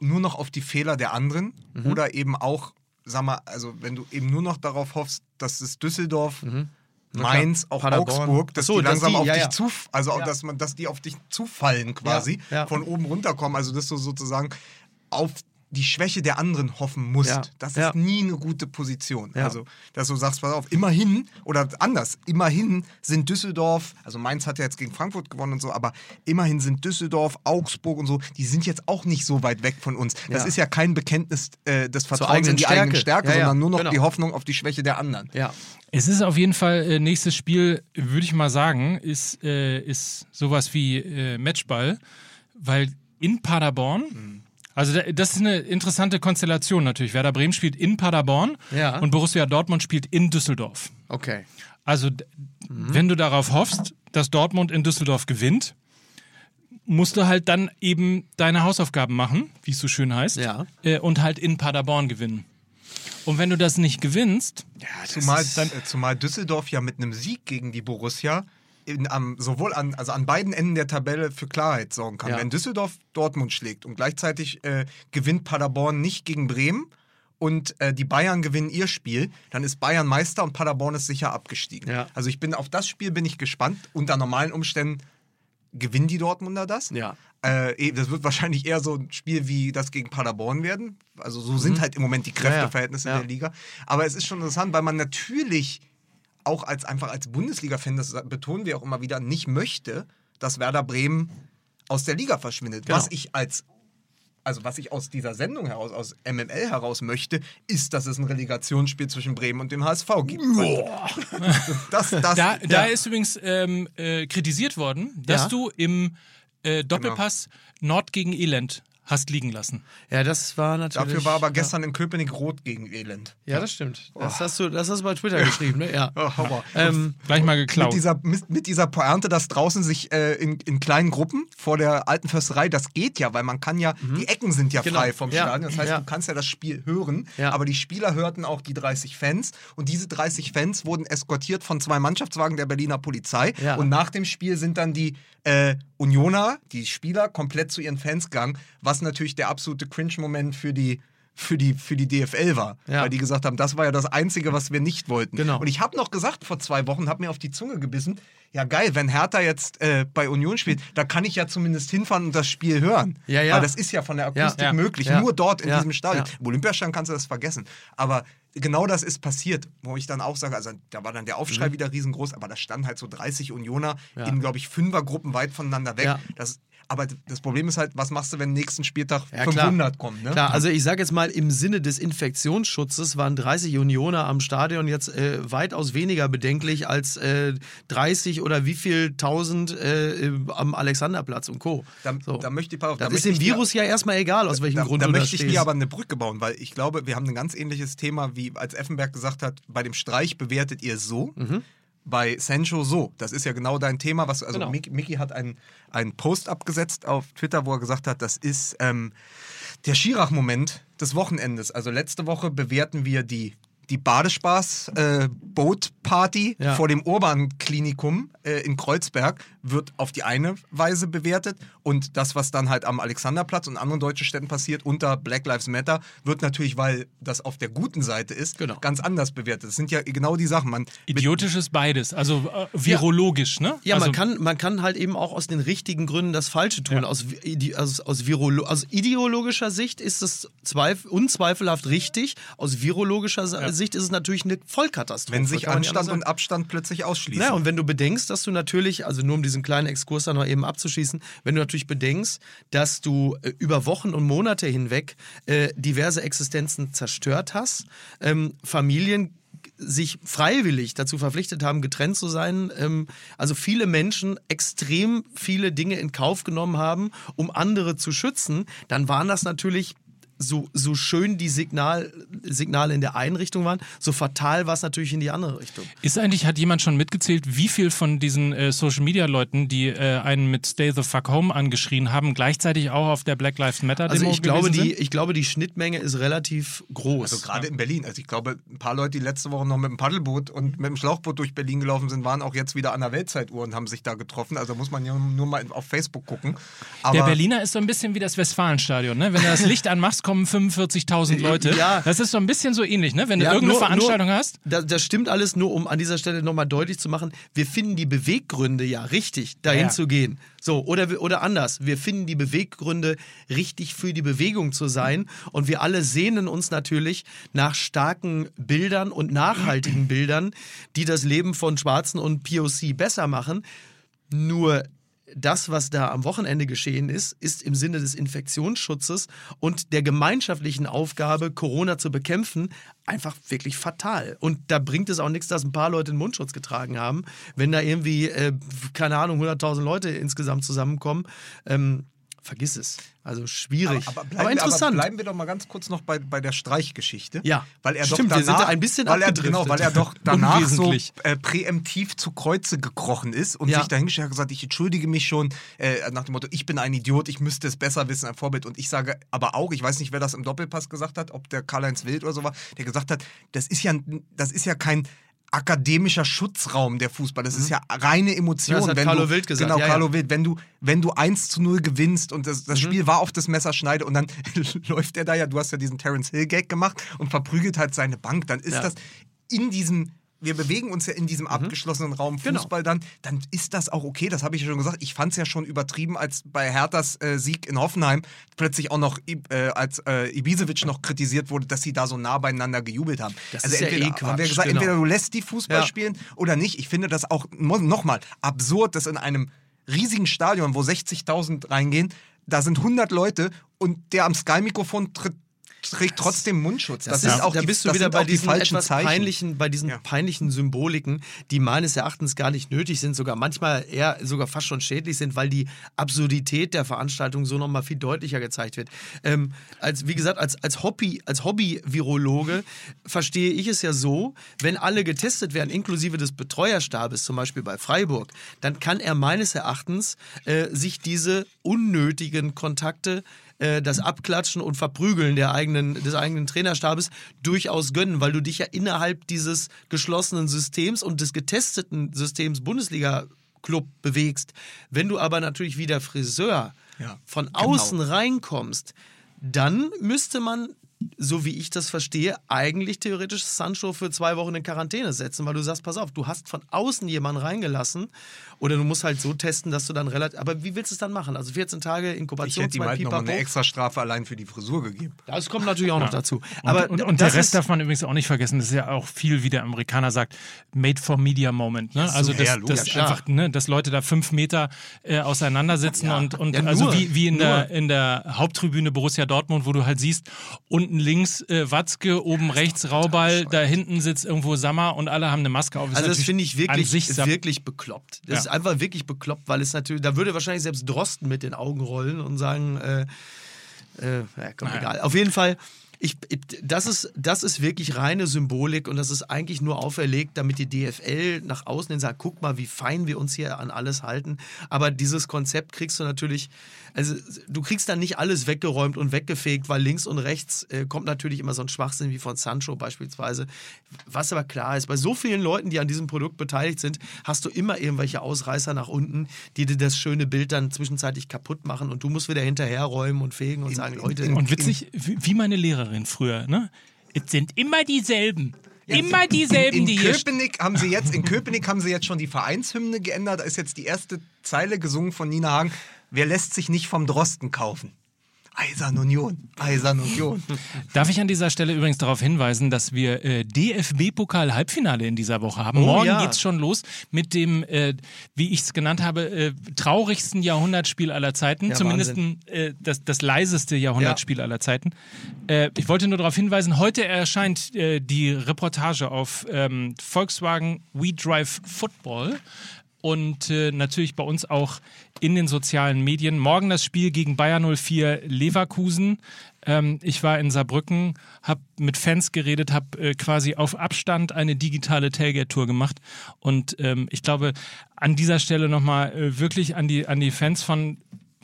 nur noch auf die Fehler der anderen Mhm. oder eben auch, sag mal, also wenn du eben nur noch darauf hoffst, dass es Düsseldorf, Mhm. Mainz, auch Paderborn. Augsburg, dass so, die dass langsam die- auf ja, dich zu, also Ja. dass man, dass die auf dich zufallen quasi, Ja, ja. von oben runterkommen, also dass du sozusagen auf die Schwäche der anderen hoffen musst. Ja, Das ist ja. nie eine gute Position. Ja. Also, dass du sagst, pass auf, immerhin, oder anders, immerhin sind Düsseldorf, also Mainz hat ja jetzt gegen Frankfurt gewonnen und so, aber immerhin sind Düsseldorf, Augsburg und so, die sind jetzt auch nicht so weit weg von uns. Das Ja. ist ja kein Bekenntnis äh, des Vertrauens in die eigene Stärke. Stärke, Ja, ja, sondern nur noch genau. die Hoffnung auf die Schwäche der anderen. Ja. Es ist auf jeden Fall, äh, nächstes Spiel, würde ich mal sagen, ist, äh, ist sowas wie äh, Matchball, weil in Paderborn Also da- das ist eine interessante Konstellation natürlich. Werder Bremen spielt in Paderborn Ja. und Borussia Dortmund spielt in Düsseldorf. Okay. Also Mhm. wenn du darauf hoffst, dass Dortmund in Düsseldorf gewinnt, musst du halt dann eben deine Hausaufgaben machen, wie es so schön heißt, Ja. äh, und halt in Paderborn gewinnen. Und wenn du das nicht gewinnst, Zumal, äh, zumal Düsseldorf ja mit einem Sieg gegen die Borussia in, am, sowohl an, also an beiden Enden der Tabelle für Klarheit sorgen kann. Ja. Wenn Düsseldorf Dortmund schlägt und gleichzeitig äh, gewinnt Paderborn nicht gegen Bremen und äh, die Bayern gewinnen ihr Spiel, dann ist Bayern Meister und Paderborn ist sicher abgestiegen. Ja. Also ich bin auf das Spiel bin ich gespannt. Unter normalen Umständen gewinnen die Dortmunder das. Ja. Äh, eh, das wird wahrscheinlich eher so ein Spiel wie das gegen Paderborn werden. Also so sind halt im Moment die Kräfteverhältnisse Mhm. Ja, ja. in der Liga. Aber es ist schon interessant, weil man natürlich auch als einfach als Bundesliga-Fan, das betonen wir auch immer wieder, nicht möchte, dass Werder Bremen aus der Liga verschwindet. Genau. Was ich als also was ich aus dieser Sendung heraus, aus MML heraus möchte, ist, dass es ein Relegationsspiel zwischen Bremen und dem HSV gibt. Das, das, da, ja. da ist übrigens ähm, äh, kritisiert worden, dass Ja. du im äh, Doppelpass Genau. Nord gegen Elend hast liegen lassen. Ja, das war natürlich. Dafür war aber ja. gestern in Köpenick rot gegen Elend. Ja, das stimmt. Das hast du, das hast du bei Twitter geschrieben, ne? Ja. Oh. Ähm, Gleich mal mit geklaut. dieser, mit, mit dieser Pointe, dass draußen sich äh, in, in kleinen Gruppen vor der alten Försterei, das geht ja, weil man kann ja, die Ecken sind ja Genau. frei vom Ja. Stadion. Das heißt, Ja. du kannst ja das Spiel hören, Ja. aber die Spieler hörten auch die 30 Fans und diese 30 Fans wurden eskortiert von zwei Mannschaftswagen der Berliner Polizei Ja. und nach dem Spiel sind dann die äh, Unioner, die Spieler, komplett zu ihren Fans gegangen, was natürlich der absolute Cringe-Moment für die für die, für die DFL war, Ja. weil die gesagt haben, das war ja das Einzige, was wir nicht wollten. Genau. Und ich habe noch gesagt vor zwei Wochen, habe mir auf die Zunge gebissen, ja geil, wenn Hertha jetzt äh, bei Union spielt, da kann ich ja zumindest hinfahren und das Spiel hören. Ja, ja. Weil das ist ja von der Akustik Ja, möglich, nur dort in diesem Stadion. Im Olympiastadion kannst du das vergessen. Aber genau das ist passiert, wo ich dann auch sage, also da war dann der Mhm. Aufschrei wieder riesengroß, aber da standen halt so 30 Unioner in, glaube ich, Fünfergruppen weit voneinander weg. Ja. Das, aber das Problem ist halt, was machst du, wenn nächsten Spieltag Ja, 500 kommen? Ne? Klar, also ich sage jetzt mal, im Sinne des Infektionsschutzes waren 30 Unioner am Stadion jetzt äh, weitaus weniger bedenklich als äh, 30 oder wie viel tausend äh, am Alexanderplatz und Co. Da, So. da möchte ich, auf, das da ist dem Virus ja erstmal egal, aus welchem da, Grund da da möchte ich dir aber eine Brücke bauen, weil ich glaube, wir haben ein ganz ähnliches Thema, wie als Effenberg gesagt hat, bei dem Streich bewertet ihr es so, bei Sancho so. Das ist ja genau dein Thema. Was, also Genau. Mickey hat einen, einen Post abgesetzt auf Twitter, wo er gesagt hat, das ist ähm, der Schirach-Moment des Wochenendes. Also letzte Woche bewerten wir die die Badespaß-Boat-Party Ja. vor dem Urban-Klinikum äh, in Kreuzberg wird auf die eine Weise bewertet und das, was dann halt am Alexanderplatz und anderen deutschen Städten passiert unter Black Lives Matter, wird natürlich, weil das auf der guten Seite ist, Genau. ganz anders bewertet. Das sind ja genau die Sachen. Man, Idiotisch ist beides, also äh, virologisch, ne? Ja, also, man, kann, man kann halt eben auch aus den richtigen Gründen das Falsche tun. Aus, ide- aus, aus, Virolo aus ideologischer Sicht ist es zweif unzweifelhaft richtig. Aus virologischer Sicht ist es natürlich eine Vollkatastrophe. wenn sich Anstand und Abstand plötzlich ausschließen. Na, und wenn du bedenkst, dass du natürlich, also nur um diesen kleinen Exkurs da noch eben abzuschließen, wenn du natürlich bedenkst, dass du äh, über Wochen und Monate hinweg äh, diverse Existenzen zerstört hast, ähm, Familien sich freiwillig dazu verpflichtet haben, getrennt zu sein. Ähm, also viele Menschen extrem viele Dinge in Kauf genommen haben, um andere zu schützen, dann waren das natürlich so, so schön die Signal, Signale in der einen Richtung waren, so fatal war es natürlich in die andere Richtung. Ist eigentlich, hat jemand schon mitgezählt, wie viel von diesen äh, Social Media Leuten, die äh, einen mit Stay the Fuck Home angeschrien haben, gleichzeitig auch auf der Black Lives Matter Demo Also ich glaube, die, sind? ich glaube, die Schnittmenge ist relativ groß. Also gerade in Berlin. Also ich glaube, ein paar Leute, die letzte Woche noch mit dem Paddelboot und mit dem Schlauchboot durch Berlin gelaufen sind, waren auch jetzt wieder an der Weltzeituhr und haben sich da getroffen. Also muss man ja nur mal auf Facebook gucken. Aber Der Berliner ist so ein bisschen wie das Westfalenstadion, ne? Wenn du das Licht anmachst, kommen 45.000 Leute. Ja. Das ist so ein bisschen so ähnlich, ne? Wenn du Ja, irgendeine nur- Veranstaltung nur, hast. Das, das stimmt alles nur, um an dieser Stelle nochmal deutlich zu machen, wir finden die Beweggründe ja richtig, dahin Ja. zu gehen. So, oder, oder anders, wir finden die Beweggründe richtig für die Bewegung zu sein und wir alle sehnen uns natürlich nach starken Bildern und nachhaltigen Bildern, die das Leben von Schwarzen und POC besser machen. Nur das, was da am Wochenende geschehen ist, ist im Sinne des Infektionsschutzes und der gemeinschaftlichen Aufgabe, Corona zu bekämpfen, einfach wirklich fatal. Und da bringt es auch nichts, dass ein paar Leute einen Mundschutz getragen haben, wenn da irgendwie, äh, keine Ahnung, 100.000 Leute insgesamt zusammenkommen. Ähm, vergiss es. Also schwierig. Aber, Aber, bleiben, interessant. Aber bleiben wir doch mal ganz kurz noch bei, bei der Streichgeschichte. Ja, weil er stimmt, doch wir sind danach, da ein bisschen weil er, genau, weil er doch danach so äh, präemptiv zu Kreuze gekrochen ist und Ja. sich dahingestellt hat und gesagt, ich entschuldige mich schon äh, nach dem Motto, ich bin ein Idiot, ich müsste es besser wissen, ein Vorbild. Und ich sage aber auch, ich weiß nicht, wer das im Doppelpass gesagt hat, ob der Karl-Heinz Wild oder so war, der gesagt hat, das ist ja, das ist ja kein akademischer Schutzraum der Fußball. Das ist ja reine Emotion. Mhm. Das hat wenn Carlo du, Wild gesagt, Genau, ja, Carlo ja. Wild. Wenn du, wenn du 1 zu 0 gewinnst und das, Mhm. das Spiel war auf das Messerschneide und dann läuft er da ja, du hast ja diesen Terence Hill Gag gemacht und verprügelt halt seine Bank, dann ist Ja. das in diesem wir bewegen uns ja in diesem abgeschlossenen Raum Mhm. Genau. Fußball dann, dann ist das auch okay. Das habe ich ja schon gesagt. Ich fand es ja schon übertrieben, als bei Herthas äh, Sieg in Hoffenheim plötzlich auch noch, äh, als äh, Ibisevic noch kritisiert wurde, dass sie da so nah beieinander gejubelt haben. Das also ist ja entweder, eh haben wir gesagt, genau. entweder du lässt die Fußball Ja. spielen oder nicht. Ich finde das auch nochmal absurd, dass in einem riesigen Stadion, wo 60.000 reingehen, da sind 100 Leute und der am Sky-Mikrofon tritt trägt trotzdem Mundschutz. Das, ist ist auch da die, bist du das wieder bei die diesen falschen etwas Zeichen. peinlichen, bei diesen Ja. peinlichen Symboliken, die meines Erachtens gar nicht nötig sind, sogar manchmal eher sogar fast schon schädlich sind, weil die Absurdität der Veranstaltung so nochmal viel deutlicher gezeigt wird. Ähm, als, wie gesagt, als, als Hobby, als Hobby-Virologe verstehe ich es ja so, wenn alle getestet werden, inklusive des Betreuerstabes, zum Beispiel bei Freiburg, dann kann er meines Erachtens äh, sich diese unnötigen Kontakte äh, das Abklatschen und Verprügeln der eigenen, des eigenen Trainerstabes durchaus gönnen, weil du dich ja innerhalb dieses geschlossenen Systems und des getesteten Systems Bundesliga-Club bewegst. Wenn du aber natürlich wie der Friseur Ja, von genau. außen reinkommst, dann müsste man, so wie ich das verstehe, eigentlich theoretisch Sancho für zwei Wochen in Quarantäne setzen, weil du sagst, pass auf, du hast von außen jemanden reingelassen oder du musst halt so testen, dass du dann relativ. Aber wie willst du es dann machen? Also 14 Tage Ich Inkubation, hätte ihm zwei halt nochmal eine extra Strafe allein für die Frisur gegeben. Das kommt natürlich auch noch dazu. Und, Aber und, und das der Rest ist, darf man übrigens auch nicht vergessen. Das ist ja auch viel, wie der Amerikaner sagt, made for media moment. Ne? Also, ja, dass, logisch, dass, klar. einfach, ne, dass Leute da fünf Meter äh, auseinandersitzen und, und Ja, also nur, wie, wie in, nur. der, in der Haupttribüne Borussia Dortmund, wo du halt siehst, unten links äh, Watzke, oben rechts Rauball, da hinten sitzt irgendwo Sammer und alle haben eine Maske auf. Ist also das finde ich wirklich, ist wirklich bekloppt. Das Ja. Ist einfach wirklich bekloppt, weil es natürlich, da würde wahrscheinlich selbst Drosten mit den Augen rollen und sagen, äh, äh, ja, komm, egal. Auf jeden Fall, ich, ich- das, ist, das ist wirklich reine Symbolik und das ist eigentlich nur auferlegt, damit die DFL nach außen hin sagt, guck mal, wie fein wir uns hier an alles halten. Aber dieses Konzept kriegst du natürlich, also du kriegst dann nicht alles weggeräumt und weggefegt, weil links und rechts äh, kommt natürlich immer so ein Schwachsinn wie von Sancho beispielsweise. Was aber klar ist, bei so vielen Leuten, die an diesem Produkt beteiligt sind, hast du immer irgendwelche Ausreißer nach unten, die dir das schöne Bild dann zwischenzeitlich kaputt machen und du musst wieder hinterherräumen und fegen und sagen, Leute, Und witzig, wie meine Lehrerin früher, ne? Es sind immer dieselben. Immer dieselben, In die hier Köpenick haben sie jetzt, in Köpenick haben sie jetzt schon die Vereinshymne geändert. Da ist jetzt die erste Zeile gesungen von Nina Hagen. Wer lässt sich nicht vom Drosten kaufen? Eisern Union, Eisern Union. Darf ich an dieser Stelle übrigens darauf hinweisen, dass wir äh, DFB-Pokal-Halbfinale in dieser Woche haben. Oh, Morgen ja. geht's schon los mit dem, äh, wie ich es genannt habe, äh, traurigsten Jahrhundertspiel aller Zeiten. Ja, Zumindest äh, das, das leiseste Jahrhundertspiel aller Zeiten. Äh, ich wollte nur darauf hinweisen, heute erscheint äh, die Reportage auf ähm, Volkswagen We Drive Football. Und äh, natürlich bei uns auch in den sozialen Medien. Morgen das Spiel gegen Bayer 04 Leverkusen. Ähm, ich war in Saarbrücken, habe mit Fans geredet, habe äh, quasi auf Abstand eine digitale Tailgate-Tour gemacht. Und ähm, ich glaube, an dieser Stelle nochmal äh, wirklich an die, an die Fans von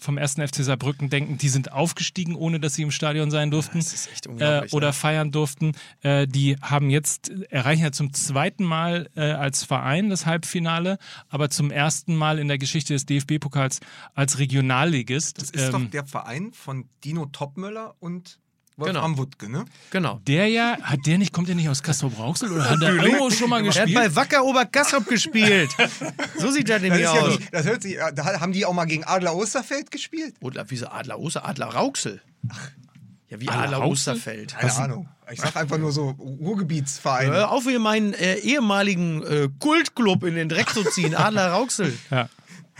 vom ersten FC Saarbrücken denken, die sind aufgestiegen, ohne dass sie im Stadion sein durften unglaublich, äh, oder ne? feiern durften. Äh, die haben jetzt, erreichen ja zum zweiten Mal äh, als Verein das Halbfinale, aber zum ersten Mal in der Geschichte des DFB-Pokals als Regionalligist. Das ist Ähm, doch der Verein von Dino Topmöller und Wolfram Genau. Wuttke, ne? genau. der ja, hat der nicht, kommt der nicht aus Kassel-Brauxel oder hat der irgendwo schon mal Er hat gespielt? bei Wacker Oberkassel gespielt. so sieht das Das, nämlich ist ja aus. nicht, das hört sich, da haben die auch mal gegen Adler Osterfeld gespielt? Oder wie so Adler Oster, Adler Rauxel. Ja, wie Adler Adler, Rauxel? Osterfeld. Keine Ahnung. Ich sag einfach nur so Ruhrgebietsverein. Hör auf, hier meinen äh, ehemaligen äh, Kultclub in den Dreck zu ziehen, Adler Rauxel. Ja.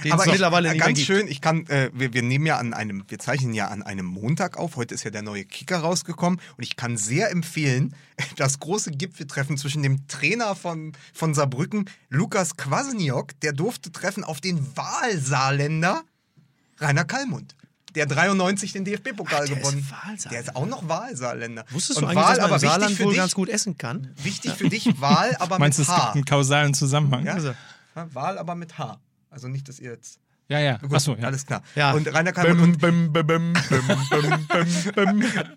Den Aber es mittlerweile ich, ganz gibt. schön, ich kann, äh, wir, wir nehmen ja an einem, wir zeichnen ja an einem Montag auf. Heute ist ja der neue Kicker rausgekommen und ich kann sehr empfehlen, das große Gipfeltreffen zwischen dem Trainer von, von Saarbrücken, Lukas Kwasniok, der durfte treffen auf den Wahlsaarländer Rainer Kallmund. der 93 den DFB-Pokal der ist gewonnen. Wahlsaarländer. Der ist auch noch Wahlsaarländer. Wusstest Und du eigentlich, Wahl, dass man Saarland für wohl dich, ganz gut essen kann? Wichtig für dich, Wahl, aber Meinst du, mit es gibt H. einen kausalen Zusammenhang? Ja? Also, Wahl, aber mit H. Also nicht, dass ihr jetzt. ja, ja. Gut, Achso, ja. alles klar. Ja. Und Rainer Kalmund und,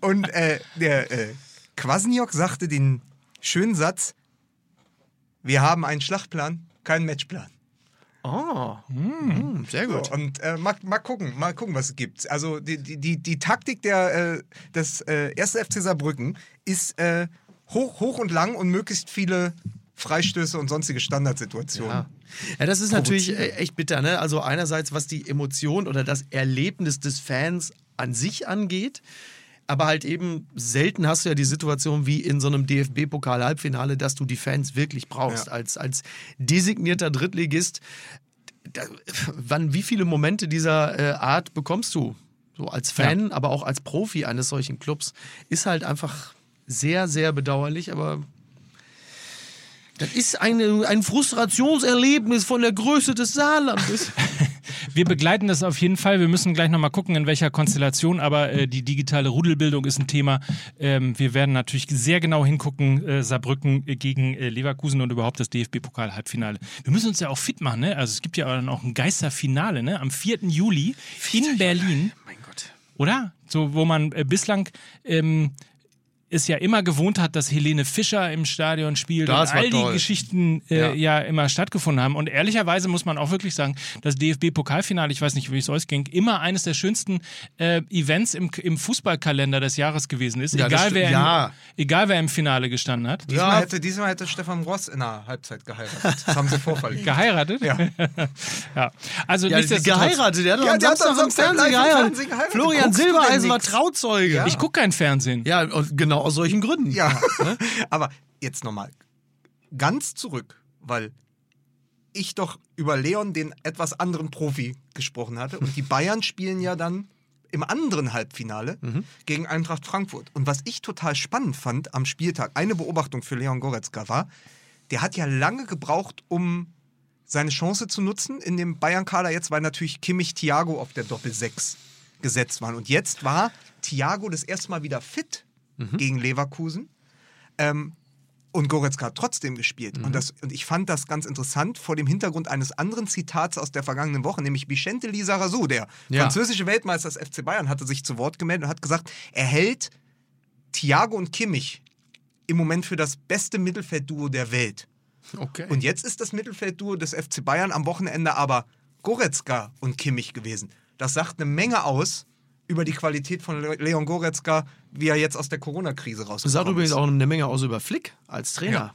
und äh, der äh, Kwasniok sagte den schönen Satz: Wir haben einen Schlachtplan, keinen Matchplan. Oh, hm, sehr So, gut. und äh, mal, mal gucken, mal gucken, was es gibt. Also die, die, die, die Taktik der, äh, des äh, 1. FC Saarbrücken ist äh, hoch, hoch und lang und möglichst viele Freistöße und sonstige Standardsituationen. Ja. Ja, das ist natürlich äh, echt bitter. Ne? Also einerseits, was die Emotion oder das Erlebnis des Fans an sich angeht, aber halt eben selten hast du ja die Situation wie in so einem DFB-Pokal-Halbfinale, dass du die Fans wirklich brauchst. Ja. Als, als designierter Drittligist, da, wann, wie viele Momente dieser äh, Art bekommst du? So als Fan, aber auch als Profi eines solchen Clubs. Ist halt einfach sehr, sehr bedauerlich, aber das ist eine, ein Frustrationserlebnis von der Größe des Saarlandes. Wir begleiten das auf jeden Fall. Wir müssen gleich nochmal gucken, in welcher Konstellation, aber äh, die digitale Rudelbildung ist ein Thema. Ähm, wir werden natürlich sehr genau hingucken, äh, Saarbrücken äh, gegen äh, Leverkusen und überhaupt das DFB-Pokal-Halbfinale. Wir müssen uns ja auch fit machen, ne? Also es gibt ja dann auch ein Geisterfinale, ne? Am 4. Juli in Berlin. mein Gott. Oder? So, wo man äh, bislang ähm, es ja immer gewohnt hat, dass Helene Fischer im Stadion spielt Das und all toll. die Geschichten äh, Ja. ja. immer stattgefunden haben. Und ehrlicherweise muss man auch wirklich sagen, das DFB-Pokalfinale, ich weiß nicht, wie es euch ging, immer eines der schönsten äh, Events im, im Fußballkalender des Jahres gewesen ist. Ja, das egal, wer im, ja. egal wer im Finale gestanden hat. Diesmal, Ja. hätte, diesmal hätte Stefan Ross in der Halbzeit geheiratet. Das haben sie vorverlegt. Geheiratet? Ja. ja. Also Ja, nichtsdestotrotz- geheiratet, der hat doch Ja, am der hat Samstag am am Samstag Fernsehen im geheiratet. Fernsehen geheiratet. Florian Silbereisen war? Trauzeuge. Ich gucke kein Fernsehen. Ja, und genau aus solchen Gründen. Ja, aber jetzt nochmal ganz zurück, weil ich doch über Leon, den etwas anderen Profi, gesprochen hatte. Und die Bayern spielen ja dann im anderen Halbfinale gegen Eintracht Frankfurt. Und was ich total spannend fand am Spieltag, eine Beobachtung für Leon Goretzka war, der hat ja lange gebraucht, um seine Chance zu nutzen in dem Bayern-Kader jetzt, weil natürlich Kimmich Thiago auf der Doppel-6 gesetzt waren. Und jetzt war Thiago das erste Mal wieder fit gegen Leverkusen. Ähm, und Goretzka hat trotzdem gespielt. Und, das, und ich fand das ganz interessant vor dem Hintergrund eines anderen Zitats aus der vergangenen Woche, nämlich Vicente Lizarazu, der Ja. französische Weltmeister des FC Bayern, hatte sich zu Wort gemeldet und hat gesagt, er hält Thiago und Kimmich im Moment für das beste Mittelfeldduo der Welt. Okay. Und jetzt ist das Mittelfeldduo des FC Bayern am Wochenende aber Goretzka und Kimmich gewesen. Das sagt eine Menge aus über die Qualität von Le- Leon Goretzka, wie er jetzt aus der Corona-Krise Das sagt übrigens auch eine Menge aus über Flick als Trainer.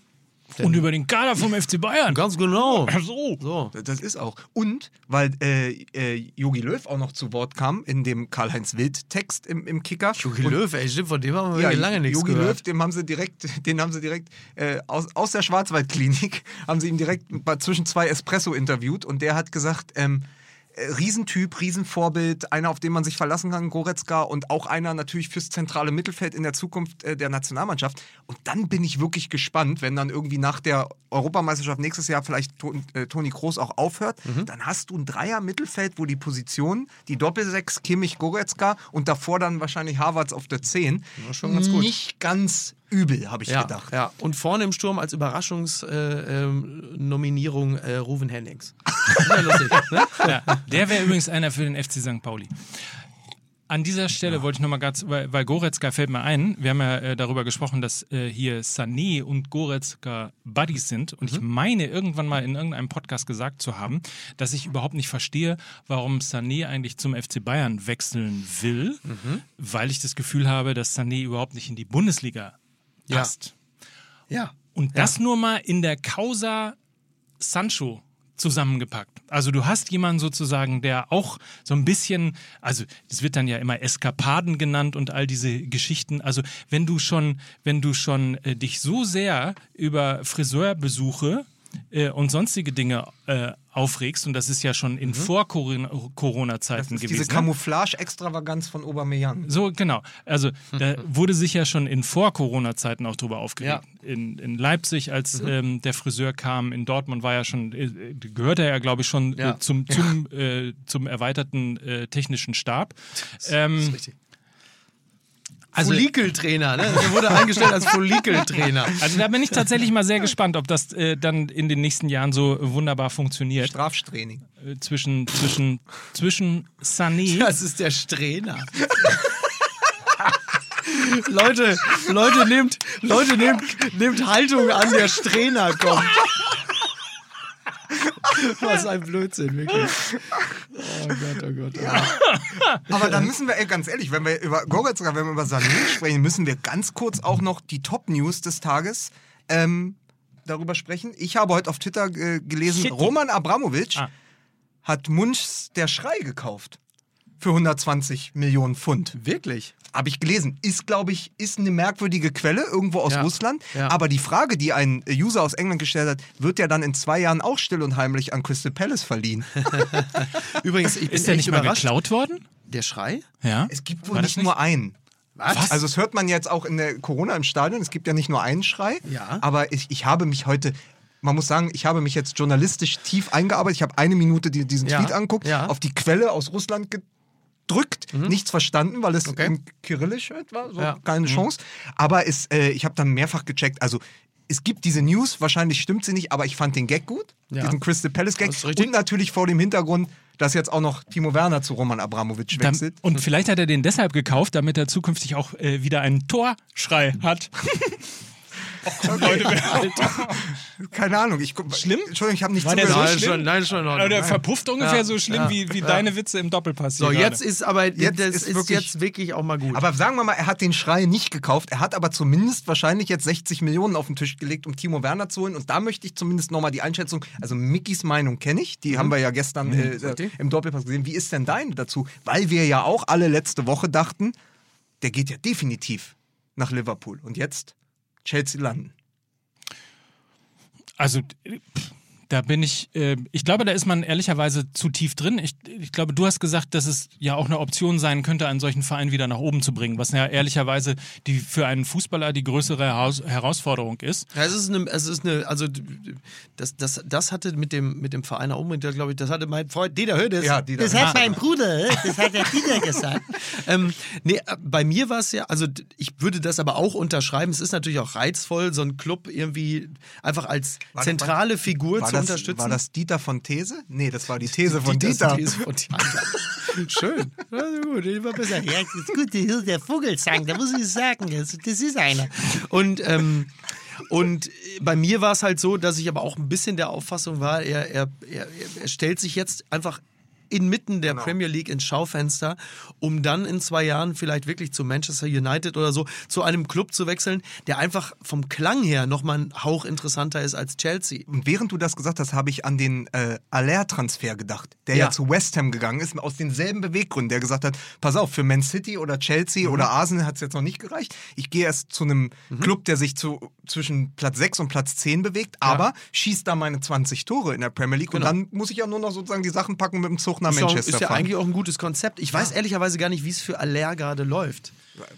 Und über den Kader vom FC Bayern. Ganz genau. Ach so. So. Das ist auch. Und weil äh, äh, Jogi Löw auch noch zu Wort kam in dem Karl-Heinz Wild-Text im, im Kicker. Jogi Und- Löw, ey, stimmt, von dem haben wir Ja, lange nichts Jogi Löw, gehört. dem haben sie direkt, den haben sie direkt äh, aus, aus der Schwarzwaldklinik, haben sie ihn direkt zwischen zwei Espresso interviewt und der hat gesagt, ähm, äh, Riesentyp, Riesenvorbild, einer, auf den man sich verlassen kann, Goretzka und auch einer natürlich fürs zentrale Mittelfeld in der Zukunft äh, der Nationalmannschaft. Und dann bin ich wirklich gespannt, wenn dann irgendwie nach der Europameisterschaft nächstes Jahr vielleicht äh, Toni Kroos auch aufhört, Mhm. dann hast du ein Dreier-Mittelfeld, wo die Position, die Doppelsechs, Kimmich, Goretzka und davor dann wahrscheinlich Harvards auf der 10. schon ganz gut. Nicht ganz übel, habe ich Ja, gedacht. ja, und vorne im Sturm als Überraschungsnominierung äh, ähm, äh, Ruven Hennings. Lustig. Ne? Ja, der wäre übrigens einer für den FC St. Pauli. An dieser Stelle wollte ich nochmal ganz, weil, weil Goretzka fällt mir ein, wir haben ja äh, darüber gesprochen, dass äh, hier Sané und Goretzka Buddies sind und ich meine irgendwann mal in irgendeinem Podcast gesagt zu haben, dass ich überhaupt nicht verstehe, warum Sané eigentlich zum FC Bayern wechseln will, weil ich das Gefühl habe, dass Sané überhaupt nicht in die Bundesliga Ja. Passt. Ja. Und das nur mal in der Causa Sancho zusammengepackt. Also du hast jemanden sozusagen, der auch so ein bisschen, also das wird dann ja immer Eskapaden genannt und all diese Geschichten. Also wenn du schon, wenn du schon äh, dich so sehr über Friseurbesuche äh, und sonstige Dinge äh, aufregst, und das ist ja schon in Vor-Corona-Zeiten gewesen. Diese ne? Camouflage-Extravaganz von Aubameyang. So, genau. Also da wurde sich ja schon in Vor-Corona-Zeiten auch drüber aufgeregt. Ja. In, in Leipzig, als ähm, der Friseur kam, in Dortmund war ja schon, äh, gehörte er ja, glaube ich, schon Ja. äh, zum, zum, äh, zum erweiterten äh, technischen Stab. Ähm, Richtig. Also, Follikeltrainer, ne? Er wurde eingestellt als Follikeltrainer. also da bin ich tatsächlich mal sehr gespannt, ob das äh, dann in den nächsten Jahren so wunderbar funktioniert. Straftraining. Äh, zwischen, zwischen, zwischen Sané. Das ist der Strähner. Leute, Leute, nehmt, Leute, nehmt, nehmt Haltung an, der Strähner kommt. Was ein Blödsinn, wirklich. Oh Gott, oh Gott. Oh. Aber dann müssen wir, ey, ganz ehrlich, wenn wir über Goretzka, wenn wir über Sané sprechen, müssen wir ganz kurz auch noch die Top-News des Tages ähm, darüber sprechen. Ich habe heute auf Twitter äh, gelesen, Shit. Roman Abramovic Ah. hat Munchs Der Schrei gekauft. Für 120 Millionen Pfund. Wirklich? Habe ich gelesen. Ist, glaube ich, ist eine merkwürdige Quelle irgendwo aus Ja. Russland. Ja. Aber die Frage, die ein User aus England gestellt hat, wird der dann in zwei Jahren auch still und heimlich an Crystal Palace verliehen? Übrigens, ich bin Ist der nicht mal überrascht. geklaut worden? Der Schrei? Ja. Es gibt wohl das nicht nur einen. Was? Also es hört man jetzt auch in der Corona im Stadion, es gibt ja nicht nur einen Schrei, Ja. aber ich, ich habe mich heute, man muss sagen, ich habe mich jetzt journalistisch tief eingearbeitet, ich habe eine Minute die, diesen Ja. Tweet angeguckt, Ja. auf die Quelle aus Russland gedrückt, nichts verstanden, weil es Okay. in Kyrillisch halt war, so Ja. keine Chance, aber es, äh, ich habe dann mehrfach gecheckt, also es gibt diese News, wahrscheinlich stimmt sie nicht, aber ich fand den Gag gut, Ja. diesen Crystal Palace Gag und natürlich vor dem Hintergrund, dass jetzt auch noch Timo Werner zu Roman Abramowitsch wechselt. und vielleicht hat er den deshalb gekauft, damit er zukünftig auch äh, wieder einen Torschrei hat. Keine Ahnung, ich Schlimm? Entschuldigung, ich habe nicht zugehört. so nein, schlimm? schon, nein, schon Oder verpufft ungefähr Ja, so schlimm ja, wie, wie ja. deine Witze im Doppelpass. So, jetzt gerade. ist aber Jetzt das ist ist, wirklich- jetzt wirklich auch mal gut. Aber sagen wir mal, er hat den Schrei nicht gekauft. Er hat aber zumindest wahrscheinlich jetzt 60 Millionen auf den Tisch gelegt, um Timo Werner zu holen. Und da möchte ich zumindest nochmal die Einschätzung. Also Mickys Meinung kenne ich. Die haben wir ja gestern äh, richtig. im Doppelpass gesehen. Wie ist denn deine dazu? Weil wir ja auch alle letzte Woche dachten, der geht ja definitiv nach Liverpool. Und jetzt Chelsea landen. Also, da bin ich, äh, ich glaube, da ist man ehrlicherweise zu tief drin. Ich, ich glaube, du hast gesagt, dass es ja auch eine Option sein könnte, einen solchen Verein wieder nach oben zu bringen, was ja ehrlicherweise die, für einen Fußballer die größere Heraus Herausforderung ist. Ja, es ist eine, es ist eine, also das, das, das hatte mit dem, mit dem Verein unbedingt, glaube ich, das hatte mein Freund Dieter Hödes. Ja, Dieter das hat mein Bruder, das hat der Dieter gesagt. ähm, nee, bei mir war es ja, also ich würde das aber auch unterschreiben. Es ist natürlich auch reizvoll, so einen Club irgendwie einfach als zentrale Figur zu das, unterstützen. war das Dieter von These? Nee, das war die These von Dieter. These von Dieter. Schön. Also gut, immer besser. Ja, das ist gut, der, der Vogelsang, da muss ich sagen, das, das ist einer. Und, ähm, und bei mir war es halt so, dass ich aber auch ein bisschen der Auffassung war, er, er, er, er stellt sich jetzt einfach inmitten der Premier League ins Schaufenster, um dann in zwei Jahren vielleicht wirklich zu Manchester United oder so, zu einem Club zu wechseln, der einfach vom Klang her nochmal ein Hauch interessanter ist als Chelsea. Und während du das gesagt hast, habe ich an den äh, Aller-Transfer gedacht, der ja. Ja. zu West Ham gegangen ist, aus denselben Beweggründen, der gesagt hat, pass auf, für Man City oder Chelsea oder Arsenal hat es jetzt noch nicht gereicht. Ich gehe erst zu einem Club, der sich zu, zwischen Platz 6 und Platz 10 bewegt, aber schießt da meine 20 Tore in der Premier League Genau. und dann muss ich ja nur noch sozusagen die Sachen packen und mit dem Zug nach Ist ja, Manchester ist ja fahren. eigentlich auch ein gutes Konzept. Ich weiß ehrlicherweise gar nicht, wie es für Aller gerade läuft.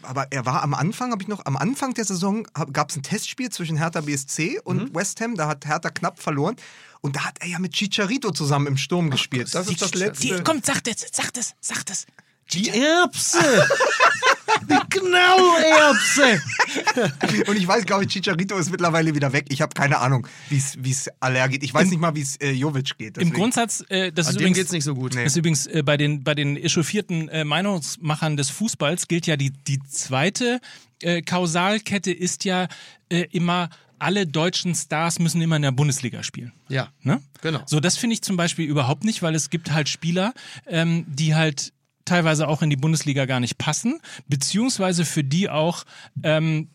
Aber er war am Anfang, habe ich noch, am Anfang der Saison gab es ein Testspiel zwischen Hertha BSC und West Ham. Da hat Hertha knapp verloren. Und da hat er ja mit Chicharito zusammen im Sturm gespielt. Das ist das Die, letzte. komm, sag das, sag das, sag das. Die Erbse! Die Knallerbse! Und ich weiß, glaube ich, Chicharito ist mittlerweile wieder weg. Ich habe keine Ahnung, wie es Aller geht. Ich weiß nicht mal, wie es äh, Jovic geht. Im deswegen- Grundsatz, äh, das ist übrigens, geht's nicht so gut. Das ist übrigens äh, bei den, bei den echauffierten äh, Meinungsmachern des Fußballs gilt ja die, die zweite äh, Kausalkette ist ja äh, immer, alle deutschen Stars müssen immer in der Bundesliga spielen. Ja, Ne? genau. So, das finde ich zum Beispiel überhaupt nicht, weil es gibt halt Spieler, ähm, die halt teilweise auch in die Bundesliga gar nicht passen, beziehungsweise für die auch ähm,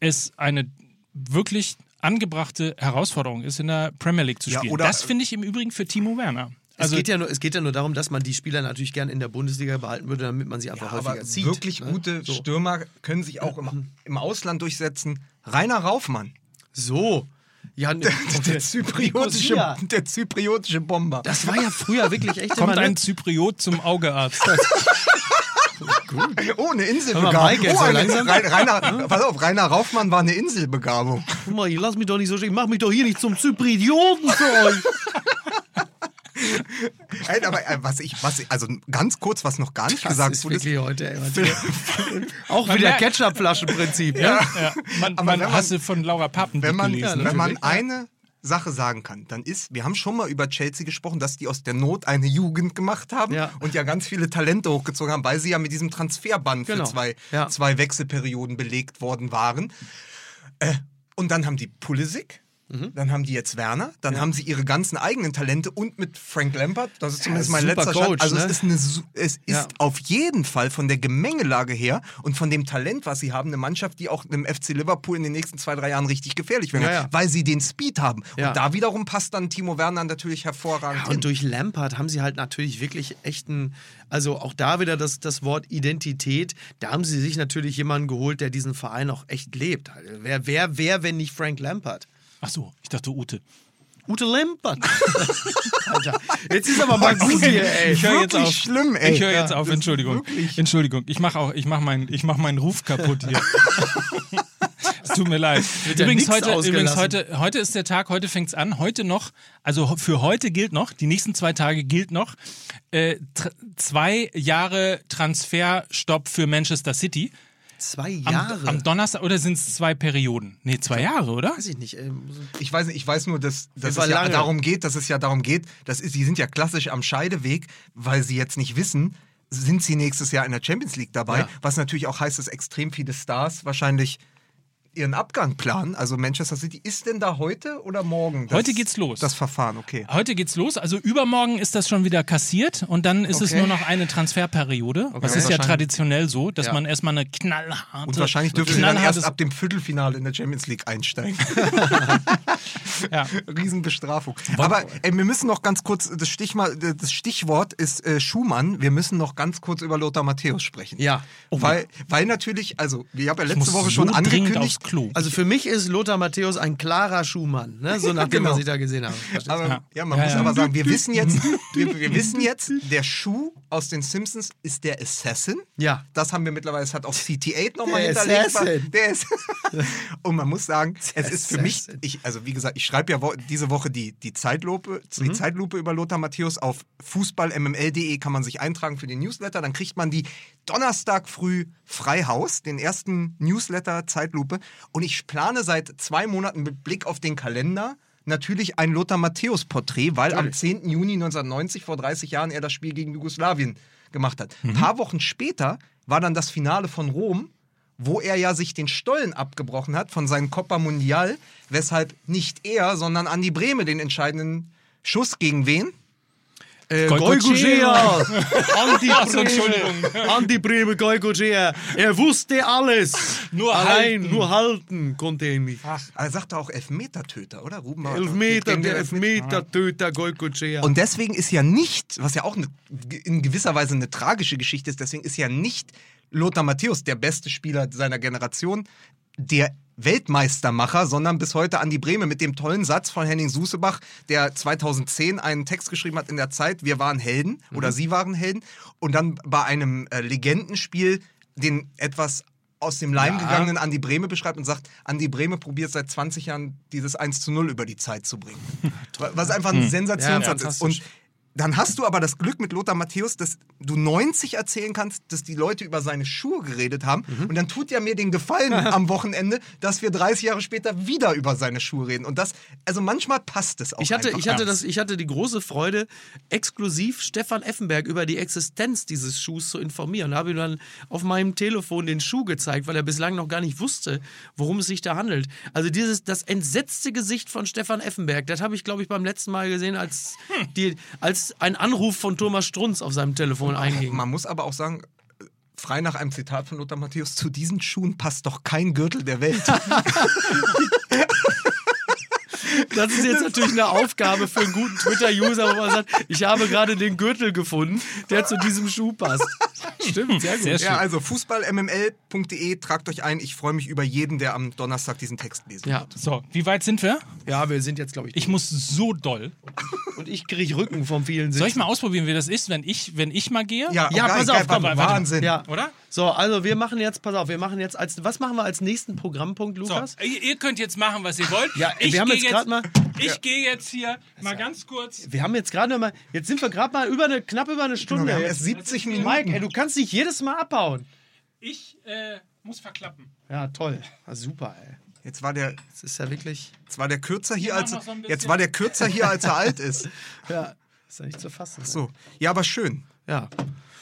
es eine wirklich angebrachte Herausforderung ist, in der Premier League zu Ja, spielen. oder- das finde ich im Übrigen für Timo Werner. Also es, geht ja nur, es geht ja nur darum, dass man die Spieler natürlich gern in der Bundesliga behalten würde, damit man sie einfach aber häufiger zieht. wirklich ne? gute so. Stürmer können sich auch im, im Ausland durchsetzen. Rainer Raufmann. so. Ja, ne, Der zypriotische, Nicosia. der zypriotische Bomber. Das war ja früher wirklich echt Kommt immer, ne? ein Zypriot zum Augearzt. Oh, eine Inselbegabung. oh, so eine. Rein, Rainer, pass auf, Rainer Raufmann war eine Inselbegabung. Guck mal, ich lass mich doch nicht so stehen. Ich mach mich doch hier nicht zum Zyprioten für euch. Ey, aber äh, was ich, was ich, also ganz kurz, was noch gar nicht Das gesagt ist wurde. wirklich heute, ey, was- Auch wieder Ketchupflaschenprinzip, ne? ja, man, Aber man man- hast du von Laura Pappen wenn man, gelesen. wenn man ja. eine Sache sagen kann, dann ist, wir haben schon mal über Chelsea gesprochen, dass die aus der Not eine Jugend gemacht haben Ja. und ja ganz viele Talente hochgezogen haben, weil sie ja mit diesem Transferband Genau. für zwei, Ja. zwei Wechselperioden belegt worden waren. Äh, und dann haben die Pulisic. Mhm. Dann haben die jetzt Werner, dann haben sie ihre ganzen eigenen Talente und mit Frank Lampard, das ist zumindest mein super letzter Coach, Stand. Also ne? es ist, eine, es ist Ja. auf jeden Fall von der Gemengelage her und von dem Talent, was sie haben, eine Mannschaft, die auch dem FC Liverpool in den nächsten zwei, drei Jahren richtig gefährlich Ja, ja. weil sie den Speed haben. Ja. Und da wiederum passt dann Timo Werner natürlich hervorragend hin. Und durch Lampard haben sie halt natürlich wirklich echten, also auch da wieder das, das Wort Identität, da haben sie sich natürlich jemanden geholt, der diesen Verein auch echt lebt. Wer, wer, wer, wenn nicht Frank Lampard? Ach so, ich dachte Ute. Ute Lampard. Alter, jetzt ist aber mal gut hier, ey. Ich höre jetzt auf. schlimm, ey. Ich höre jetzt Ja, auf. Entschuldigung. wirklich- Entschuldigung. Ich mache auch. Ich mache meinen. Ich mache meinen Ruf kaputt hier. es tut mir leid. Wird ja Übrigens nix heute, übrigens heute, heute ist der Tag. Heute fängt's an. Heute noch. Also für heute gilt noch. Die nächsten zwei Tage gilt noch. Äh, zwei Jahre Transferstopp für Manchester City. Zwei Am, Jahre. am Donnerstag oder sind es zwei Perioden? Nee, zwei Jahre, oder? Weiß ich nicht. ähm, Ich weiß nicht, ich weiß nur, dass, dass es ja darum geht, dass es ja darum geht, dass ist, sie sind ja klassisch am Scheideweg, weil sie jetzt nicht wissen, sind sie nächstes Jahr in der Champions League dabei, Ja. was natürlich auch heißt, dass extrem viele Stars wahrscheinlich ihren Abgang planen. Also Manchester City, ist denn da heute oder morgen? Das, Heute geht's los. Das Verfahren, okay. Heute geht's los. Also übermorgen ist das schon wieder kassiert und dann ist es Okay. nur noch eine Transferperiode. Das ist ja traditionell so, dass Ja. man erstmal eine knallharte. Und wahrscheinlich dürfen sie dann erst ab dem Viertelfinale in der Champions League einsteigen. Ja. Riesenbestrafung. Aber ey, wir müssen noch ganz kurz, das, Stichwort ist äh, Schumann, wir müssen noch ganz kurz über Lothar Matthäus sprechen. Ja. Weil, weil natürlich, also, ich habe ja letzte Woche so schon angekündigt, Klo. Also für mich ist Lothar Matthäus ein klarer Schuhmann, ne? so nachdem, Genau. was ich da gesehen habe. Aber, ja. Man Ja, muss ja. aber sagen, wir wissen jetzt, wir, wir wissen jetzt, der Schuh aus den Simpsons ist der Assassin. Ja. Das haben wir mittlerweile, das hat auch CT8 nochmal Der hinterlegt. Assassin. Der ist, und man muss sagen, es ist für mich, ich, also wie gesagt, ich schreibe ja wo, diese Woche die, die, Zeitlupe, die Mhm. Zeitlupe über Lothar Matthäus auf fußballmml.de kann man sich eintragen für den Newsletter. Dann kriegt man die Donnerstag früh Freihaus, den ersten Newsletter Zeitlupe. Und ich plane seit zwei Monaten mit Blick auf den Kalender natürlich ein Lothar Matthäus Porträt, weil am 10. Juni 1990, vor 30 Jahren, er das Spiel gegen Jugoslawien gemacht hat. Ein paar Wochen später war dann das Finale von Rom, wo er ja sich den Stollen abgebrochen hat von seinem Copa Mundial, weshalb nicht er, sondern Andi Brehme den entscheidenden Schuss gegen wen? Äh. Goikocea! Andi Ach so! Entschuldigung. Andi Brehme, Goikocea! Er wusste alles! Nur Allein, halten. nur halten konnte er nicht. Er sagte auch Elfmetertöter, oder? Ruben Elfmeter, der Elfmeter-Töter Goikocea. Und deswegen ist ja nicht, was ja auch eine, in gewisser Weise eine tragische Geschichte ist, deswegen ist ja nicht Lothar Matthäus der beste Spieler seiner Generation, der Weltmeistermacher, sondern bis heute Andi Brehme mit dem tollen Satz von Henning Susebach, der 2010 einen Text geschrieben hat in der Zeit, wir waren Helden oder sie waren Helden und dann bei einem äh, Legendenspiel den etwas aus dem Leim Ja. gegangenen Andi Brehme beschreibt und sagt, Andi Brehme probiert seit 20 Jahren dieses 1 zu 0 über die Zeit zu bringen. Was einfach ein Sensationssatz Ja, ist. Und. Dann hast du aber das Glück mit Lothar Matthäus, dass du 90 erzählen kannst, dass die Leute über seine Schuhe geredet haben. Mhm. Und dann tut ja mir den Gefallen am Wochenende, dass wir 30 Jahre später wieder über seine Schuhe reden. Und das, also manchmal passt es auch. Ich hatte, ich, hatte das, ich hatte die große Freude, exklusiv Stefan Effenberg über die Existenz dieses Schuhs zu informieren. Da habe ich ihm dann auf meinem Telefon den Schuh gezeigt, weil er bislang noch gar nicht wusste, worum es sich da handelt. Also dieses, das entsetzte Gesicht von Stefan Effenberg, das habe ich, glaube ich, beim letzten Mal gesehen, als, die, als ein Anruf von Thomas Strunz auf seinem Telefon einging. Man muss aber auch sagen, frei nach einem Zitat von Lothar Matthäus, zu diesen Schuhen passt doch kein Gürtel der Welt. Das ist jetzt natürlich eine Aufgabe für einen guten Twitter-User, wo man sagt, ich habe gerade den Gürtel gefunden, der zu diesem Schuh passt. Stimmt, sehr gut. Sehr schön. Ja, also fußballmml.de, tragt euch ein. Ich freue mich über jeden, der am Donnerstag diesen Text lesen Ja. wird. So, wie weit sind wir? ja, wir sind jetzt, glaube ich, Ich muss so doll. und ich kriege Rücken vom vielen Sitzen. Soll ich mal ausprobieren, wie das ist, wenn ich, wenn ich mal gehe? Ja, Ja, geil, pass geil, auf, komm, Wahnsinn. warte. Wahnsinn. Ja. Oder? So, also wir machen jetzt, pass auf, wir machen jetzt als, was machen wir als nächsten Programmpunkt, So, Lukas? ihr, ihr könnt jetzt machen, was ihr wollt. Ja, ich wir haben jetzt grad mal- Ich gehe jetzt hier mal ganz kurz. Wir haben jetzt gerade mal, jetzt sind wir gerade mal über eine, knapp über eine Stunde. Wir haben jetzt. erst 70 Minuten. Mike, ey, du kannst nicht jedes Mal abhauen. Ich äh, muss verklappen. Ja, toll. Super, ey. Jetzt war der, Das ist ja wirklich, jetzt war der kürzer hier, als so jetzt war der kürzer hier, als er alt ist. ja, ist ja nicht zu fassen. So, ja, aber schön. Ja.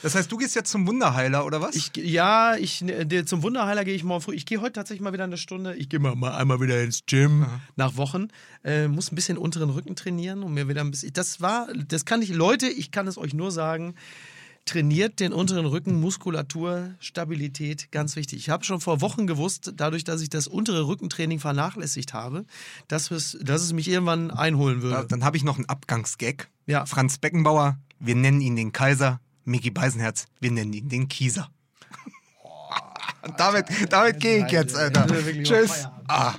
Das heißt, du gehst jetzt zum Wunderheiler oder was? Ich, ja, ich, ne, der- zum Wunderheiler gehe ich morgen früh. Ich gehe heute tatsächlich mal wieder eine Stunde. Ich gehe mal, mal einmal wieder ins Gym nach Wochen. Äh, muss ein bisschen unteren Rücken trainieren und mir wieder ein bisschen. Das war, das kann ich, Leute, ich kann es euch nur sagen. Trainiert den unteren Rücken, Muskulatur, Stabilität, ganz wichtig. Ich habe schon vor Wochen gewusst, dadurch, dass ich das untere Rückentraining vernachlässigt habe, dass es, dass es mich irgendwann einholen Ja, würde. dann habe ich noch einen Abgangsgag. Ja. Franz Beckenbauer, wir nennen ihn den Kaiser. Mickey Beisenherz, wir nennen ihn den Kieser. Und damit damit gehe ich jetzt, Alter. Tschüss. Ah.